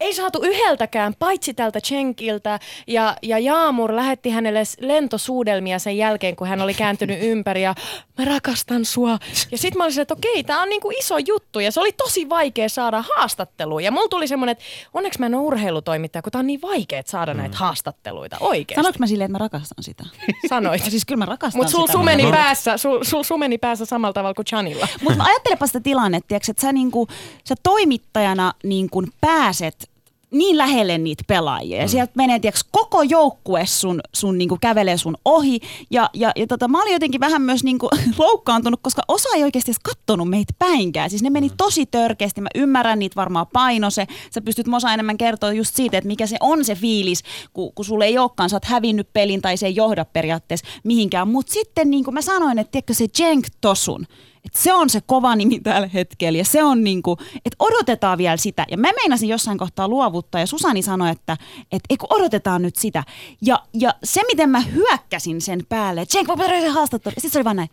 ei saatu yhdeltäkään, paitsi tältä Chenkiltä. Ja, ja Jaamur lähetti hänelle lentosuudelmia sen jälkeen, kun hän oli kääntynyt ympäri ja mä rakastan sua. Ja sit mä olisin, että okei, tää on niinku iso juttu ja se oli tosi vaikea saada haastattelua. Ja mulla tuli semmonen, että onneksi mä en ole urheilutoimittaja, kun tää on niin vaikea saada näitä haastatteluita oikeesti. Sanoinko mä silleen, että mä rakastan sitä? Sanoit. Ja siis kyllä mä rakastan Mutta sul sitä. sumeni, päässä, sul, sul sumeni päässä samalla tavalla kuin Chanilla. Mutta ajattelepa sitä tilannetta, että sä, niinku, sä toimittajana niinku pääset niin lähelle niitä pelaajia. Ja sieltä menee tiiäks, koko joukkue sun, sun niinku, kävelee sun ohi. Ja, ja, ja tota, mä olin jotenkin vähän myös niinku, loukkaantunut, koska osa ei oikeasti edes kattonut meitä päinkään. Siis ne meni tosi törkeästi. Mä ymmärrän niitä varmaan paino se. Sä pystyt Mosa enemmän kertoa just siitä, että mikä se on se fiilis, kun, kun sulle ei olekaan, sä oot hävinnyt pelin tai se ei johda periaatteessa mihinkään. Mutta sitten niin kuin mä sanoin, että tiedätkö, se Jenk Tosun, et se on se kova nimi tällä hetkellä ja se on niinku, että odotetaan vielä sitä. Ja mä meinasin jossain kohtaa luovuttaa ja Susani sanoi, että et, eikö odotetaan nyt sitä. Ja, ja se, miten mä hyökkäsin sen päälle, että sen haastattelu. Sitten se oli vaan näin,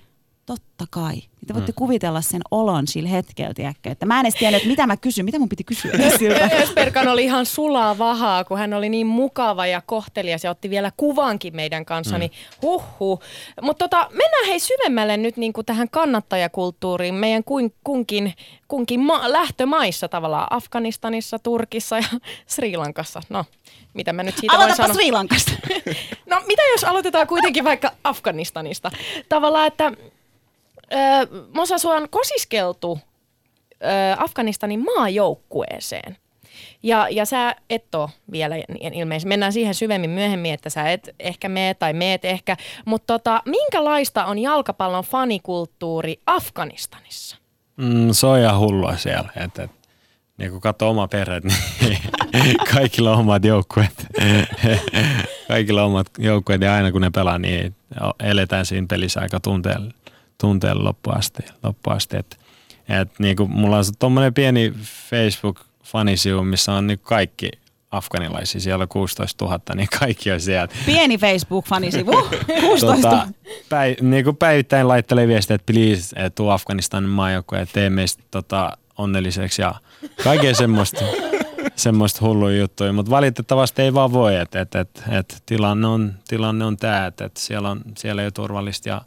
totta kai. Te voitte kuvitella sen olon sillä hetkellä, tiedätkö? että mä en edes tiennyt, että mitä mä kysyn, mitä mun piti kysyä siltä. Ösperkan oli ihan sulaa vahaa, kun hän oli niin mukava ja kohtelias ja otti vielä kuvankin meidän kanssa, mm. niin huhhuh. Mutta tota, mennään hei syvemmälle nyt niin kuin tähän kannattajakulttuuriin meidän kun, kunkin, kunkin ma- lähtömaissa tavallaan, Afganistanissa, Turkissa ja Sri Lankassa. No, mitä mä nyt siitä voin Aloitapa sanoa? Sri Lankasta. No mitä jos aloitetaan kuitenkin vaikka Afganistanista? Tavallaan, että Mosa, sua on kosiskeltu ö, Afganistanin maajoukkueeseen. Ja, ja sä et ole vielä ilmeisesti, mennään siihen syvemmin myöhemmin, että sä et ehkä mene tai meet ehkä, mutta tota, minkälaista on jalkapallon fanikulttuuri Afganistanissa? Mm, se on ihan hullua siellä. Et, et, niin kun katsoo oma perheet, niin kaikilla on omat joukkueet. kaikilla on omat joukkueet ja aina kun ne pelaa, niin eletään siinä pelissä aika tunteella, tunteella loppuasti. loppuasti. Et, et, niin kuin mulla on tuommoinen pieni Facebook-fanisivu, missä on niin kaikki afganilaisia, siellä on 16 000, niin kaikki on siellä. Pieni Facebook-fanisivu, 16 Tota, päi, niin kuin päivittäin laittelee viestiä, että please, et tuu Afganistanin maajoukkue ja tee meistä tota, onnelliseksi ja kaikkea semmoista, semmoista hulluja juttuja, mutta valitettavasti ei vaan voi, että et, et, et tilanne on, tilanne on tämä, että et siellä, on, siellä ei ole turvallista ja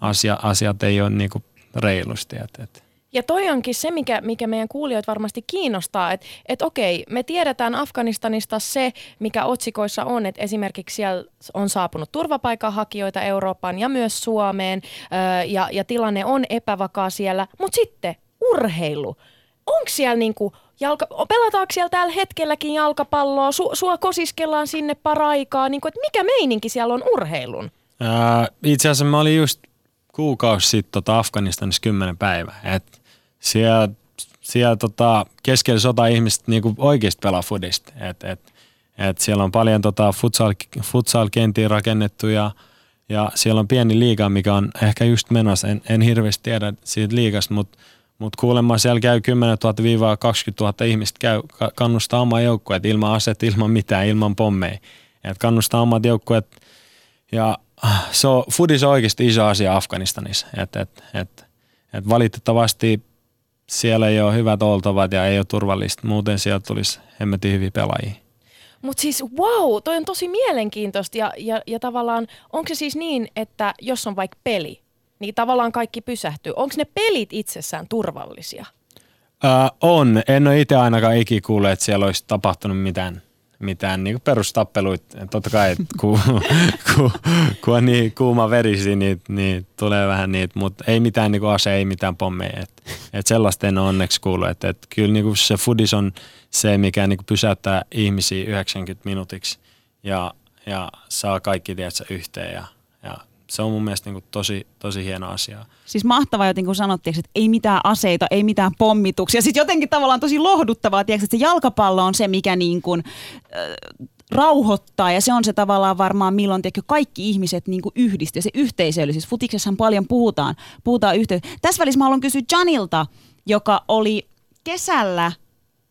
asia, asiat ei ole niinku reilusti. Et, et. Ja toi onkin se, mikä, mikä meidän kuulijoita varmasti kiinnostaa, että et okei, me tiedetään Afganistanista se, mikä otsikoissa on, että esimerkiksi siellä on saapunut turvapaikanhakijoita Eurooppaan ja myös Suomeen, öö, ja, ja tilanne on epävakaa siellä, mutta sitten urheilu. Onko siellä niinku jalka, pelataanko siellä tällä hetkelläkin jalkapalloa, Su, sua kosiskellaan sinne paraikaa, niinku, että mikä meininki siellä on urheilun? Ää, itse asiassa mä olin just kuukausi sitten tota Afganistanissa kymmenen päivää. Et siellä siellä tota, keskellä sota ihmiset niinku oikeasti pelaa fudista. Et, et, et siellä on paljon tota futsal, futsal-kenttiä rakennettu ja, ja siellä on pieni liiga, mikä on ehkä just menossa. En, en hirveästi tiedä siitä liigasta, mutta mut kuulemma siellä käy 10 000-20 000 ihmistä käy, kannustaa omaa joukkueet ilman aset, ilman mitään, ilman pommeja. Et kannustaa omat joukkueet ja se on, foodis on oikeasti iso asia Afganistanissa. Et, et, et, et valitettavasti siellä ei ole hyvät oltavat ja ei ole turvallista. Muuten sieltä tulisi hemmetin hyviä pelaajia. Mutta siis wow, toi on tosi mielenkiintoista ja, ja, ja tavallaan onko se siis niin, että jos on vaikka peli, niin tavallaan kaikki pysähtyy. Onko ne pelit itsessään turvallisia? Äh, on. En ole itse ainakaan ikinä kuullut, että siellä olisi tapahtunut mitään mitään niin perustappeluita. Totta kai, kun ku, ku on niin kuuma verisi, niin, niin tulee vähän niitä, mutta ei mitään niin ase, ei mitään pommeja. Et, et sellaista en ole onneksi kuullut. Et, et kyllä niin se foodis on se, mikä niin pysäyttää ihmisiä 90 minuutiksi ja, ja saa kaikki tiedätkö, yhteen ja, ja se on mun mielestä niin tosi, tosi hieno asia. Siis mahtavaa jotenkin, kun sanottiin, että ei mitään aseita, ei mitään pommituksia. Sitten jotenkin tavallaan tosi lohduttavaa, tiedätkö, että se jalkapallo on se, mikä niin kuin, äh, rauhoittaa ja se on se tavallaan varmaan milloin tiedätkö, kaikki ihmiset niin yhdistyy. Se yhteisöllisyys. Futiksessahan paljon puhutaan, puhutaan yhteys. Tässä välissä mä haluan kysyä Janilta, joka oli kesällä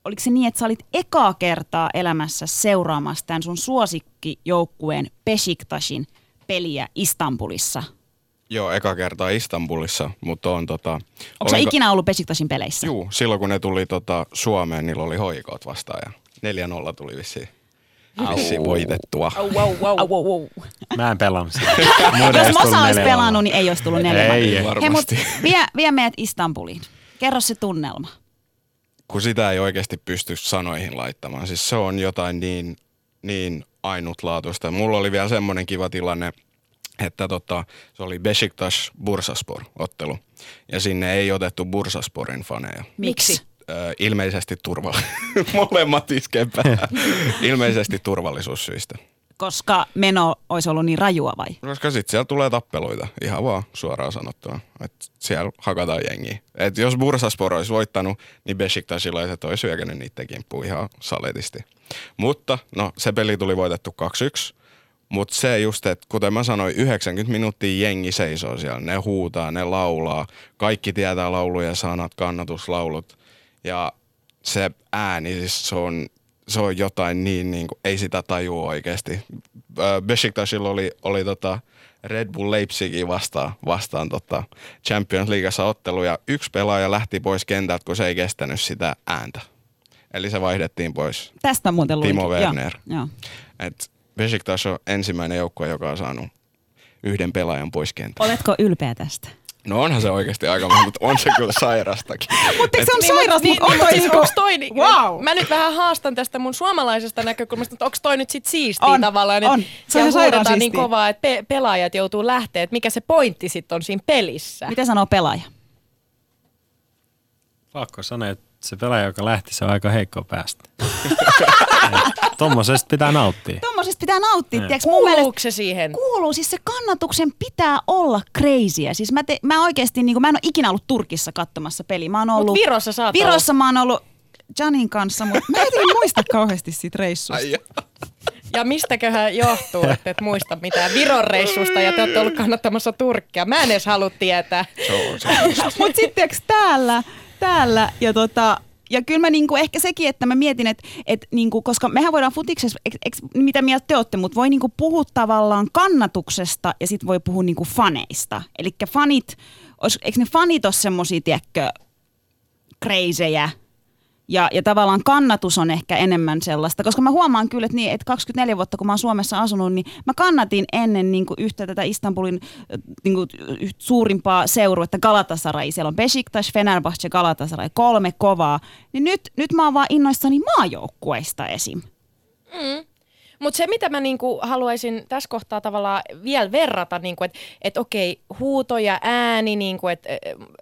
oliko se niin, että sä olit ekaa kertaa elämässä seuraamassa tämän sun suosikkijoukkueen Besiktashin peliä Istanbulissa? Joo, eka kertaa Istanbulissa, mutta on tota... Onko sä ikinä ollut Besiktasin peleissä? Joo, silloin kun ne tuli tota, Suomeen, niillä oli hoikot vastaan ja 4-0 tuli vissiin. Vissiin voitettua. Au, wow, wow. Au, wow, wow. Mä en pelannut sitä. Jos Mosa olisi pelannut, niin ei olisi tullut neljä. Ei, ei. Varmasti. Hei, mut vie, vie meidät Istanbuliin. Kerro se tunnelma. Kun sitä ei oikeasti pysty sanoihin laittamaan. Siis se on jotain niin, niin ainutlaatuista. Mulla oli vielä semmoinen kiva tilanne, että tota, se oli Besiktas Bursaspor ottelu. Ja sinne ei otettu Bursasporin faneja. Miksi? Ö, ilmeisesti turva... Molemmat päähän. ilmeisesti turvallisuussyistä. Koska meno olisi ollut niin rajua vai? Koska sitten siellä tulee tappeluita, ihan vaan suoraan sanottuna. Että siellä hakataan jengiä. Et jos Bursaspor olisi voittanut, niin Besiktasilaiset olisi hyökännyt niiden kimppuun ihan saletisti. Mutta no, se peli tuli voitettu 2-1. Mutta se just, että kuten mä sanoin, 90 minuuttia jengi seisoo siellä. Ne huutaa, ne laulaa. Kaikki tietää laulujen sanat, kannatuslaulut. Ja se ääni, siis se on, se on jotain niin, niin kuin, ei sitä tajua oikeasti. Besiktasilla oli, oli tota Red Bull Leipzigin vastaan, vastaan tota Champions Leagueassa ottelu ja yksi pelaaja lähti pois kentältä, kun se ei kestänyt sitä ääntä. Eli se vaihdettiin pois. Tästä muuten. Timo Werner. Joo, joo. Et Besiktas on ensimmäinen joukkue, joka on saanut yhden pelaajan pois kentältä. Oletko ylpeä tästä? No onhan se oikeasti aika monta, mutta on se kyllä sairastakin. Mutta se on Niin, sairaus, niin, mutta niin, onko onks toi, niin, Wow. Mä nyt vähän haastan tästä mun suomalaisesta näkökulmasta, mutta onko toi nyt sit siistiä On, tavallaan, on. että Se on huudetaan niin kovaa, että pe- pelaajat joutuu lähteä, että mikä se pointti sitten on siinä pelissä? Mitä sanoo pelaaja? Pakko sanoa, että se pelaaja, joka lähti, se on aika heikko päästä. Tuommoisesta pitää nauttia. Tuommoisesta pitää nauttia, Niin. tiedätkö? Mun mielestä se siihen? kuuluu, siis se kannatuksen pitää olla crazyä. Siis mä, te, mä oikeasti, niin mä en ole ikinä ollut Turkissa katsomassa peliä. Mä oon Mut ollut, Virossa sä oot Virossa mä oon ollut Janin kanssa, mutta mä en muista kauheasti siitä reissusta. Ai ja. Mistäköhän johtuu, että et muista mitään Viron reissusta ja te olette ollut kannattamassa Turkkia. Mä en edes halua tietää. Mutta sitten täällä, täällä ja tota, ja kyllä mä niinku, ehkä sekin, että mä mietin, että et niinku, koska mehän voidaan futiksessa, ek, ek, mitä mieltä te olette, mutta voi niinku puhua tavallaan kannatuksesta ja sitten voi puhua niinku faneista. Eli fanit, eikö ne fanit ole semmosia, tiedätkö, kreisejä, Ja, ja tavallaan kannatus on ehkä enemmän sellaista, koska mä huomaan kyllä, että, niin, että 24 vuotta kun mä oon Suomessa asunut, niin mä kannatin ennen niin kuin yhtä tätä Istanbulin äh, niin kuin, yht- suurimpaa seuruetta Galatasaray. Siellä on Besiktas, Fenerbahce, Galatasaray, kolme kovaa. Niin nyt, nyt mä oon vaan innoissani maajoukkueista esim. Mutta se, mitä mä niinku haluaisin tässä kohtaa tavallaan vielä verrata, niinku, että et okei, huuto ja ääni, niinku, että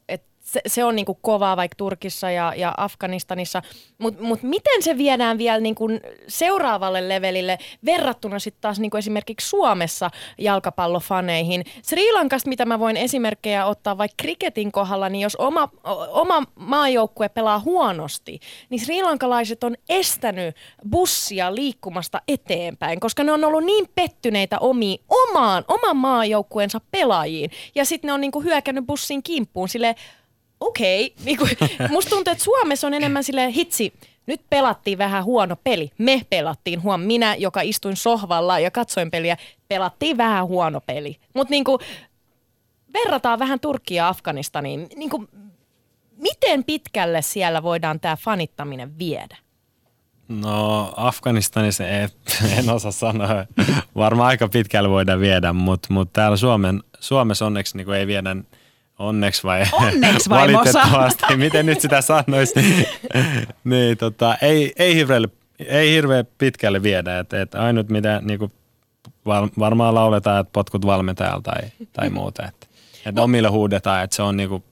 et, se, se on niinku kovaa vaikka Turkissa ja, ja Afganistanissa, mutta mut miten se viedään vielä niinku seuraavalle levelille verrattuna sitten taas niinku esimerkiksi Suomessa jalkapallofaneihin. Sri Lankasta, mitä mä voin esimerkkejä ottaa vaikka kriketin kohdalla, niin jos oma, oma maajoukkue pelaa huonosti, niin sri lankalaiset on estänyt bussia liikkumasta eteenpäin, koska ne on ollut niin pettyneitä omiin, omaan, oman maajoukkueensa pelaajiin. Ja sitten ne on niinku hyökännyt bussin kimppuun sille okei, okay. niinku, musta tuntuu, että Suomessa on enemmän sille hitsi, nyt pelattiin vähän huono peli. Me pelattiin huom. Minä, joka istuin sohvalla ja katsoin peliä, pelattiin vähän huono peli. Mutta niinku, verrataan vähän Turkkia ja Afganistaniin. Niinku, miten pitkälle siellä voidaan tämä fanittaminen viedä? No Afganistanissa ei, en osaa sanoa. Varmaan aika pitkälle voidaan viedä, mutta mut täällä Suomen, Suomessa onneksi niin ei viedä Onneksi vai? Onneksi vai, Mosa? Valitettavasti. Miten nyt sitä sanoisi? niin, tota, ei, ei, hirveän, ei hirveän pitkälle viedä. Et, et ainut mitä niinku, var, varmaan lauletaan, että potkut valmentajalta tai, tai muuta. Et, et omille huudetaan, että se on niinku,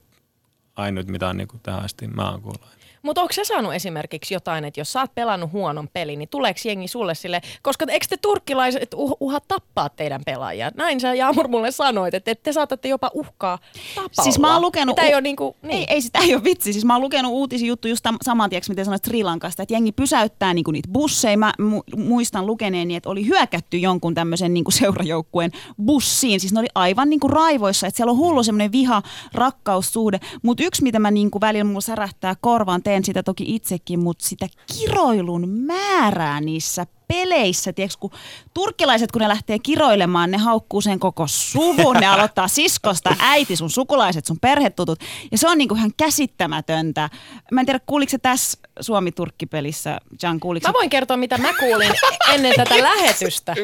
ainut mitä on niinku, tähän asti mä oon kuullut. Mutta onko se saanut esimerkiksi jotain, että jos sä oot pelannut huonon pelin, niin tuleeko jengi sulle sille, koska eikö te turkkilaiset uh, uhaa tappaa teidän pelaajia? Näin sä Jaamur mulle sanoit, että te saatatte jopa uhkaa tapalla. Siis mä oon lukenut... Tämä ei ole niinku, niin. ei, ei, sitä ei ole vitsi. Siis mä oon lukenut uutisia juttu just tam, saman tieks, miten sanoit Sri Lankasta, että jengi pysäyttää niinku niitä busseja. Mä mu- muistan lukeneeni, että oli hyökätty jonkun tämmöisen niinku seurajoukkueen bussiin. Siis ne oli aivan niinku raivoissa, että siellä on hullu semmoinen viha, rakkaussuhde. Mutta yksi, mitä mä niinku välillä mulla särähtää korvaan, teen sitä toki itsekin, mutta sitä kiroilun määrää niissä peleissä, tiedätkö, kun turkkilaiset, kun ne lähtee kiroilemaan, ne haukkuu sen koko suvun, ne aloittaa siskosta, äiti, sun sukulaiset, sun perhetutut, ja se on niinku ihan käsittämätöntä. Mä en tiedä, kuuliko se tässä Suomi-Turkki-pelissä, Jan, kuuliko Mä voin kertoa, mitä mä kuulin ennen tätä lähetystä.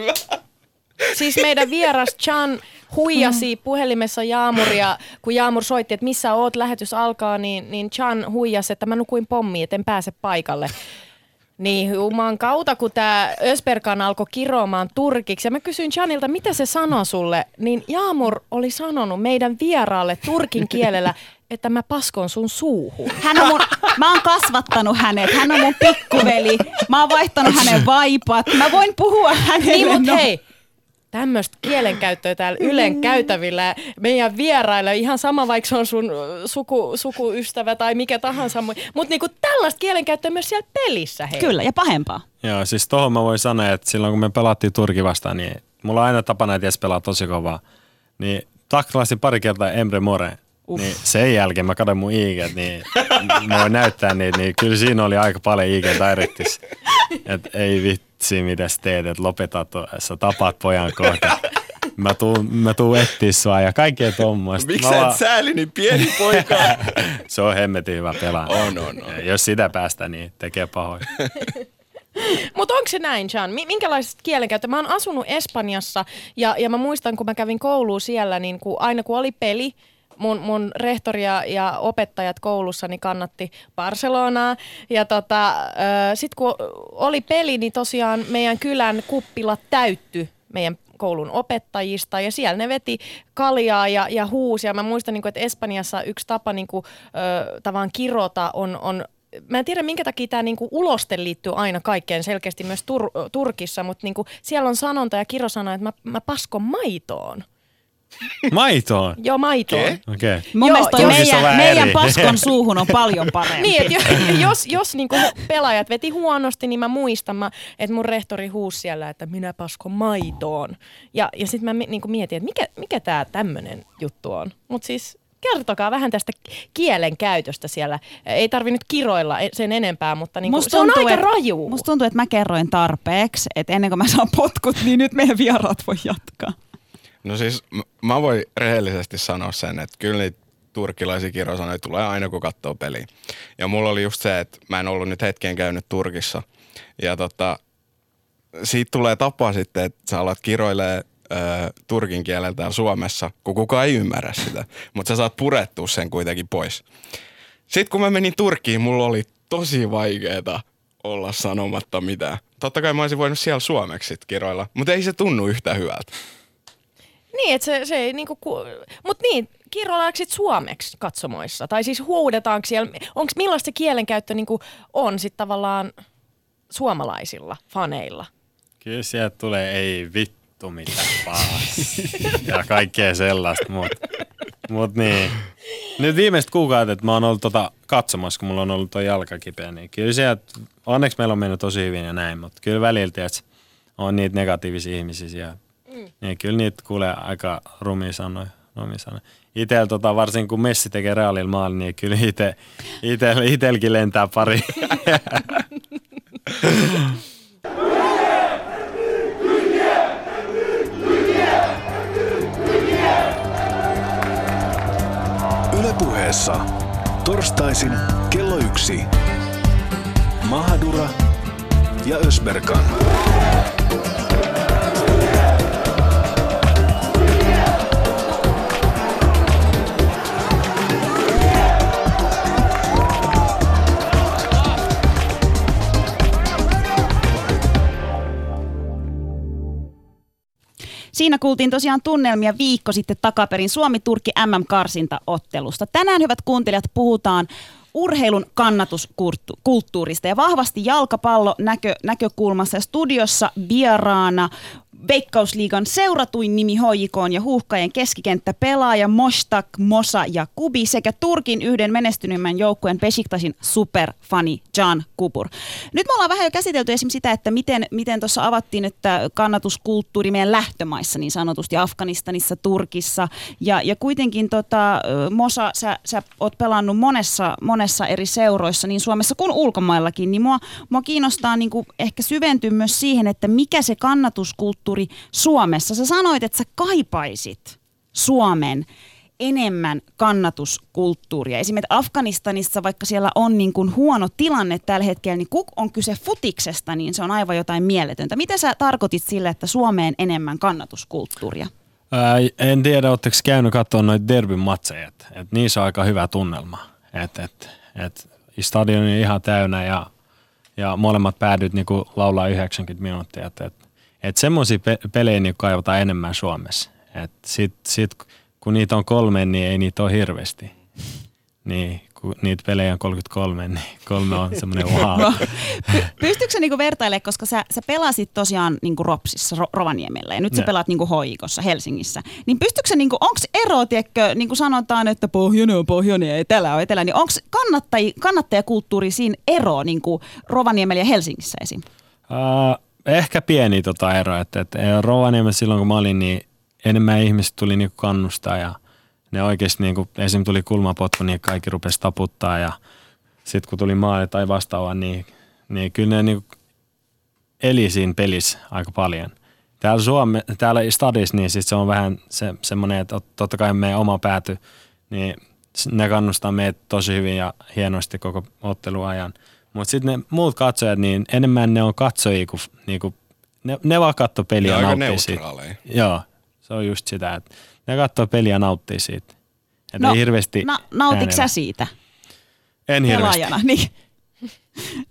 Siis meidän vieras Chan huijasi puhelimessa Jaamuria, kun Jaamur soitti, että missä oot, lähetys alkaa, niin, niin Chan huijasi, että mä nukuin pommiin, että en pääse paikalle. Niin juman kautta, kun tämä Ösperkan alkoi kiroamaan turkiksi. Ja mä kysyin Chanilta, mitä se sanoi sulle. Niin Jaamur oli sanonut meidän vieraalle turkin kielellä, että mä paskon sun suuhun. Hän on mun, mä oon kasvattanut hänet, hän on mun pikkuveli, mä oon vaihtanut hänen vaipat, mä voin puhua hänelle. Niin, mutta no. hei, tämmöistä kielenkäyttöä täällä Ylen käytävillä meidän vierailla, ihan sama vaikka se on sun suku, sukuystävä tai mikä tahansa, mutta niinku tällaista kielenkäyttöä myös siellä pelissä. Hei. Kyllä, ja pahempaa. Joo, siis tohon mä voin sanoa, että silloin kun me pelattiin Turki vastaan, niin mulla on aina tapana, että pelaa tosi kovaa. Niin taklasin pari kertaa Emre More. Uff. Niin sen jälkeen mä katson mun IG, niin mä voin näyttää niitä, niin kyllä siinä oli aika paljon IG Directis. Että ei vitsi, mitä sä teet, että lopeta tuo, sä tapaat pojan kohta. Mä tuun, mä tuun etsiä sua ja kaikkea tuommoista. Miksi Mä sä et sääli niin pieni poika? Se on hemmetin hyvä pelaa. On, on, on. Jos sitä päästä, niin tekee pahoin. Mutta onko se näin, Jean? Mi- Minkälaista kielenkäyttöä? Mä oon asunut Espanjassa ja, ja mä muistan, kun mä kävin kouluun siellä, niin kun, aina kun oli peli, mun, mun rehtori ja, ja opettajat koulussa niin kannatti Barcelonaa. Ja tota, sitten kun oli peli, niin tosiaan meidän kylän kuppilat täytty meidän koulun opettajista ja siellä ne veti kaljaa ja, ja huusia. Mä muistan, niin että Espanjassa yksi tapa niin kuin, tavan kirota on, on Mä en tiedä, minkä takia tämä niinku uloste liittyy aina kaikkeen selkeästi myös Tur- Turkissa, mutta niinku siellä on sanonta ja kirosana, että mä, mä paskon maitoon. Maitoon? Joo, maitoon. Okei. Okei. Okay. Mun Joo, mielestä toi meidän, meidän eri. paskon suuhun on paljon parempi. Niin, jos, jos, jos niinku pelaajat veti huonosti, niin mä muistan, mä, että mun rehtori huusi siellä, että minä paskon maitoon. Ja, ja sitten mä niinku mietin, että mikä, mikä tämä tämmöinen juttu on. Mutta siis kertokaa vähän tästä kielen käytöstä siellä. Ei tarvi nyt kiroilla e- sen enempää, mutta niinku, se on aika että, raju. Musta tuntuu, että mä kerroin tarpeeksi, että ennen kuin mä saan potkut, niin nyt meidän vieraat voi jatkaa. No siis mä voin rehellisesti sanoa sen, että kyllä niitä turkkilaisia kirosanoja tulee aina kun katsoo peliä. Ja mulla oli just se, että mä en ollut nyt hetkeen käynyt Turkissa. Ja tota, siitä tulee tapa sitten, että sä alat kiroilee turkin kielellä täällä Suomessa, kun kukaan ei ymmärrä sitä. Mutta sä saat purettua sen kuitenkin pois. Sitten kun mä menin Turkkiin, mulla oli tosi vaikeeta olla sanomatta mitään. Totta kai mä olisin voinut siellä suomeksi kiroilla, mutta ei se tunnu yhtä hyvältä. Niin, että se, se ei niinku, ku... mut niin, kirjoillaanko sit suomeksi katsomoissa? Tai siis huudetaanko siellä, onko millaista se kielenkäyttö niinku on sit tavallaan suomalaisilla faneilla? Kyllä sieltä tulee ei vittu mitä paas. ja kaikkea sellaista, mutta mut niin. Nyt viimeiset kuukaudet, että mä oon ollut tota katsomassa, kun mulla on ollut tuo jalka kipeä, niin kyllä sieltä, onneksi meillä on mennyt tosi hyvin ja näin, mutta kyllä välillä, että on niitä negatiivisia ihmisiä siellä. Mm. Niin kyllä niitä kuulee aika rumia sanoja. Rumia sanoja. Itellä tota, varsinkin kun Messi tekee Realilla maali, niin kyllä ite, itel, itelkin lentää pari. Yle puheessa. Torstaisin kello yksi. Mahadura ja Ösberkan. Siinä kuultiin tosiaan tunnelmia viikko sitten takaperin Suomi-Turkki MM-karsintaottelusta. Tänään, hyvät kuuntelijat, puhutaan urheilun kannatuskulttuurista ja vahvasti jalkapallo näkö, näkökulmassa ja studiossa vieraana Veikkausliigan seuratuin nimi HJK ja huuhkajien keskikenttä pelaaja Mostak, Mosa ja Kubi sekä Turkin yhden menestynymmän joukkueen Besiktasin superfani Can Kubur. Nyt me ollaan vähän jo käsitelty esimerkiksi sitä, että miten, miten tuossa avattiin, että kannatuskulttuuri meidän lähtömaissa niin sanotusti Afganistanissa, Turkissa. Ja, ja kuitenkin tota, Mosa, sä, sä oot pelannut monessa, monessa eri seuroissa niin Suomessa kuin ulkomaillakin, niin mua, mua kiinnostaa niin ehkä syventyä myös siihen, että mikä se kannatuskulttuuri Suomessa. Sä sanoit, että sä kaipaisit Suomen enemmän kannatuskulttuuria. Esimerkiksi Afganistanissa, vaikka siellä on niin kuin huono tilanne tällä hetkellä, niin kun on kyse futiksesta, niin se on aivan jotain mieletöntä. Mitä sä tarkoitit sille, että Suomeen enemmän kannatuskulttuuria? Ää, en tiedä, oletteko käynyt katsomaan noita derbyn matseja, että et niissä on aika hyvä tunnelma. Et, et, et, stadion on ihan täynnä ja, ja molemmat päädyt niinku laulaa 90 minuuttia. Et, et, et semmoisia pe- pelejä niin kaivataan enemmän Suomessa. Et sit, sit, kun niitä on kolme, niin ei niitä ole hirveästi. Niin, kun niitä pelejä on 33, niin kolme on semmoinen wow. No, py- pystytkö sä niinku vertailemaan, koska sä, sä pelasit tosiaan niinku Ropsissa, Ro- Rovaniemellä ja nyt sä Ne. pelaat niinku Hoikossa Helsingissä. Niin pystytkö sä, niinku, onko ero, tiedätkö, niin kuin sanotaan, että pohjoinen on pohjoinen ja etelä on etelä, niin onko kannattajakulttuuri siinä ero niinku Rovaniemellä ja Helsingissä esim? Uh, ehkä pieni tota ero, että, että Rovaniemellä silloin kun mä olin, niin enemmän ihmiset tuli niinku kannustaa ja ne oikeasti niinku, esim. tuli kulmapotku, niin kaikki rupesi taputtaa ja sitten kun tuli maali tai vastaava, niin, niin kyllä ne niinku eli siinä pelissä aika paljon. Täällä, Suome, täällä stadissa, niin sit se on vähän se, semmoinen, että ot- totta kai meidän oma pääty, niin ne kannustaa meitä tosi hyvin ja hienosti koko otteluajan. Mutta sitten ne muut katsojat, niin enemmän ne on katsojia kuin, niinku, ne, ne vaan katsoo peliä Ne ja nauttii siitä. Joo, se on just sitä, että ne katsoo peliä ja nauttii siitä. Että No, hirveästi Na, nautitko sä siitä En hirveästi. pelaajana? Niin.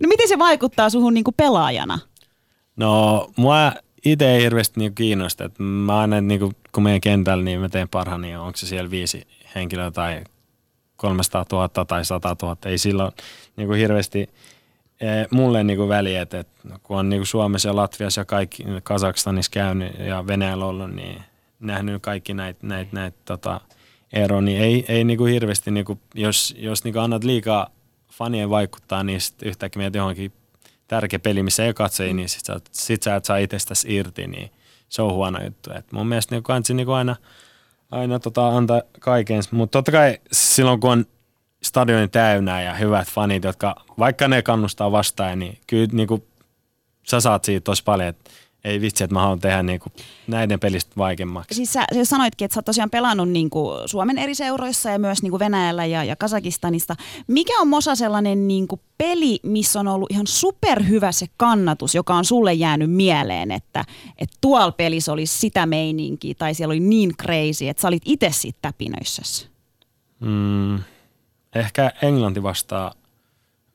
No miten se vaikuttaa suhun niinku pelaajana? No, mua itse ei hirveästi niinku kiinnosta. Et mä aina, niinku, kun meidän kentällä, niin mä teen parhaani, ja onko se siellä viisi henkilöä tai 300 000 tai 100 000. Ei silloin niinku hirveästi eh, mulle niinku väliä, että et, kun on niinku Suomessa ja Latviassa ja kaikki Kazakstanissa käynyt ja Venäjällä ollut, niin nähnyt kaikki näitä näit, näit, tota, eroja, niin ei, ei niinku hirveästi, niinku, jos, jos niinku annat liikaa fanien vaikuttaa, niin sit yhtäkkiä menet johonkin tärkeä peli, missä ei katsoja, niin sit sä, sit sä et saa itsestäsi irti, niin se on huono juttu. Et mun mielestä niin kansi niin aina, aina tota, antaa kaiken, mutta totta kai silloin kun on stadioni täynnä ja hyvät fanit, jotka vaikka ne kannustaa vastaan, niin kyllä niin kuin, sä saat siitä tosi paljon, että ei vitsi, että mä haluan tehdä niinku näiden pelistä vaikeammaksi. Siis sä, sä sanoitkin, että sä oot tosiaan pelannut niin kuin Suomen eri seuroissa ja myös niin kuin Venäjällä ja, ja Kazakistanista. Mikä on Mosa sellainen niin kuin peli, missä on ollut ihan superhyvä se kannatus, joka on sulle jäänyt mieleen, että, että tuolla pelissä olisi sitä meininkiä tai siellä oli niin crazy, että sä olit itse siitä täpinöissäsi? Mm, ehkä Englanti vastaa.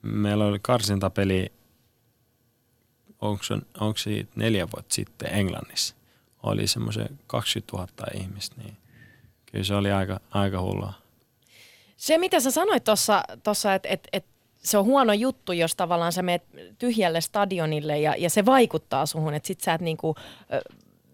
Meillä oli karsintapeli, onko onko se neljä vuotta sitten Englannissa. Oli semmoisen 20 000 ihmistä, niin kyllä se oli aika, aika hullua. Se, mitä sä sanoit tuossa, että et, et se on huono juttu, jos tavallaan sä menet tyhjälle stadionille ja, ja se vaikuttaa suhun, että sit sä et niinku,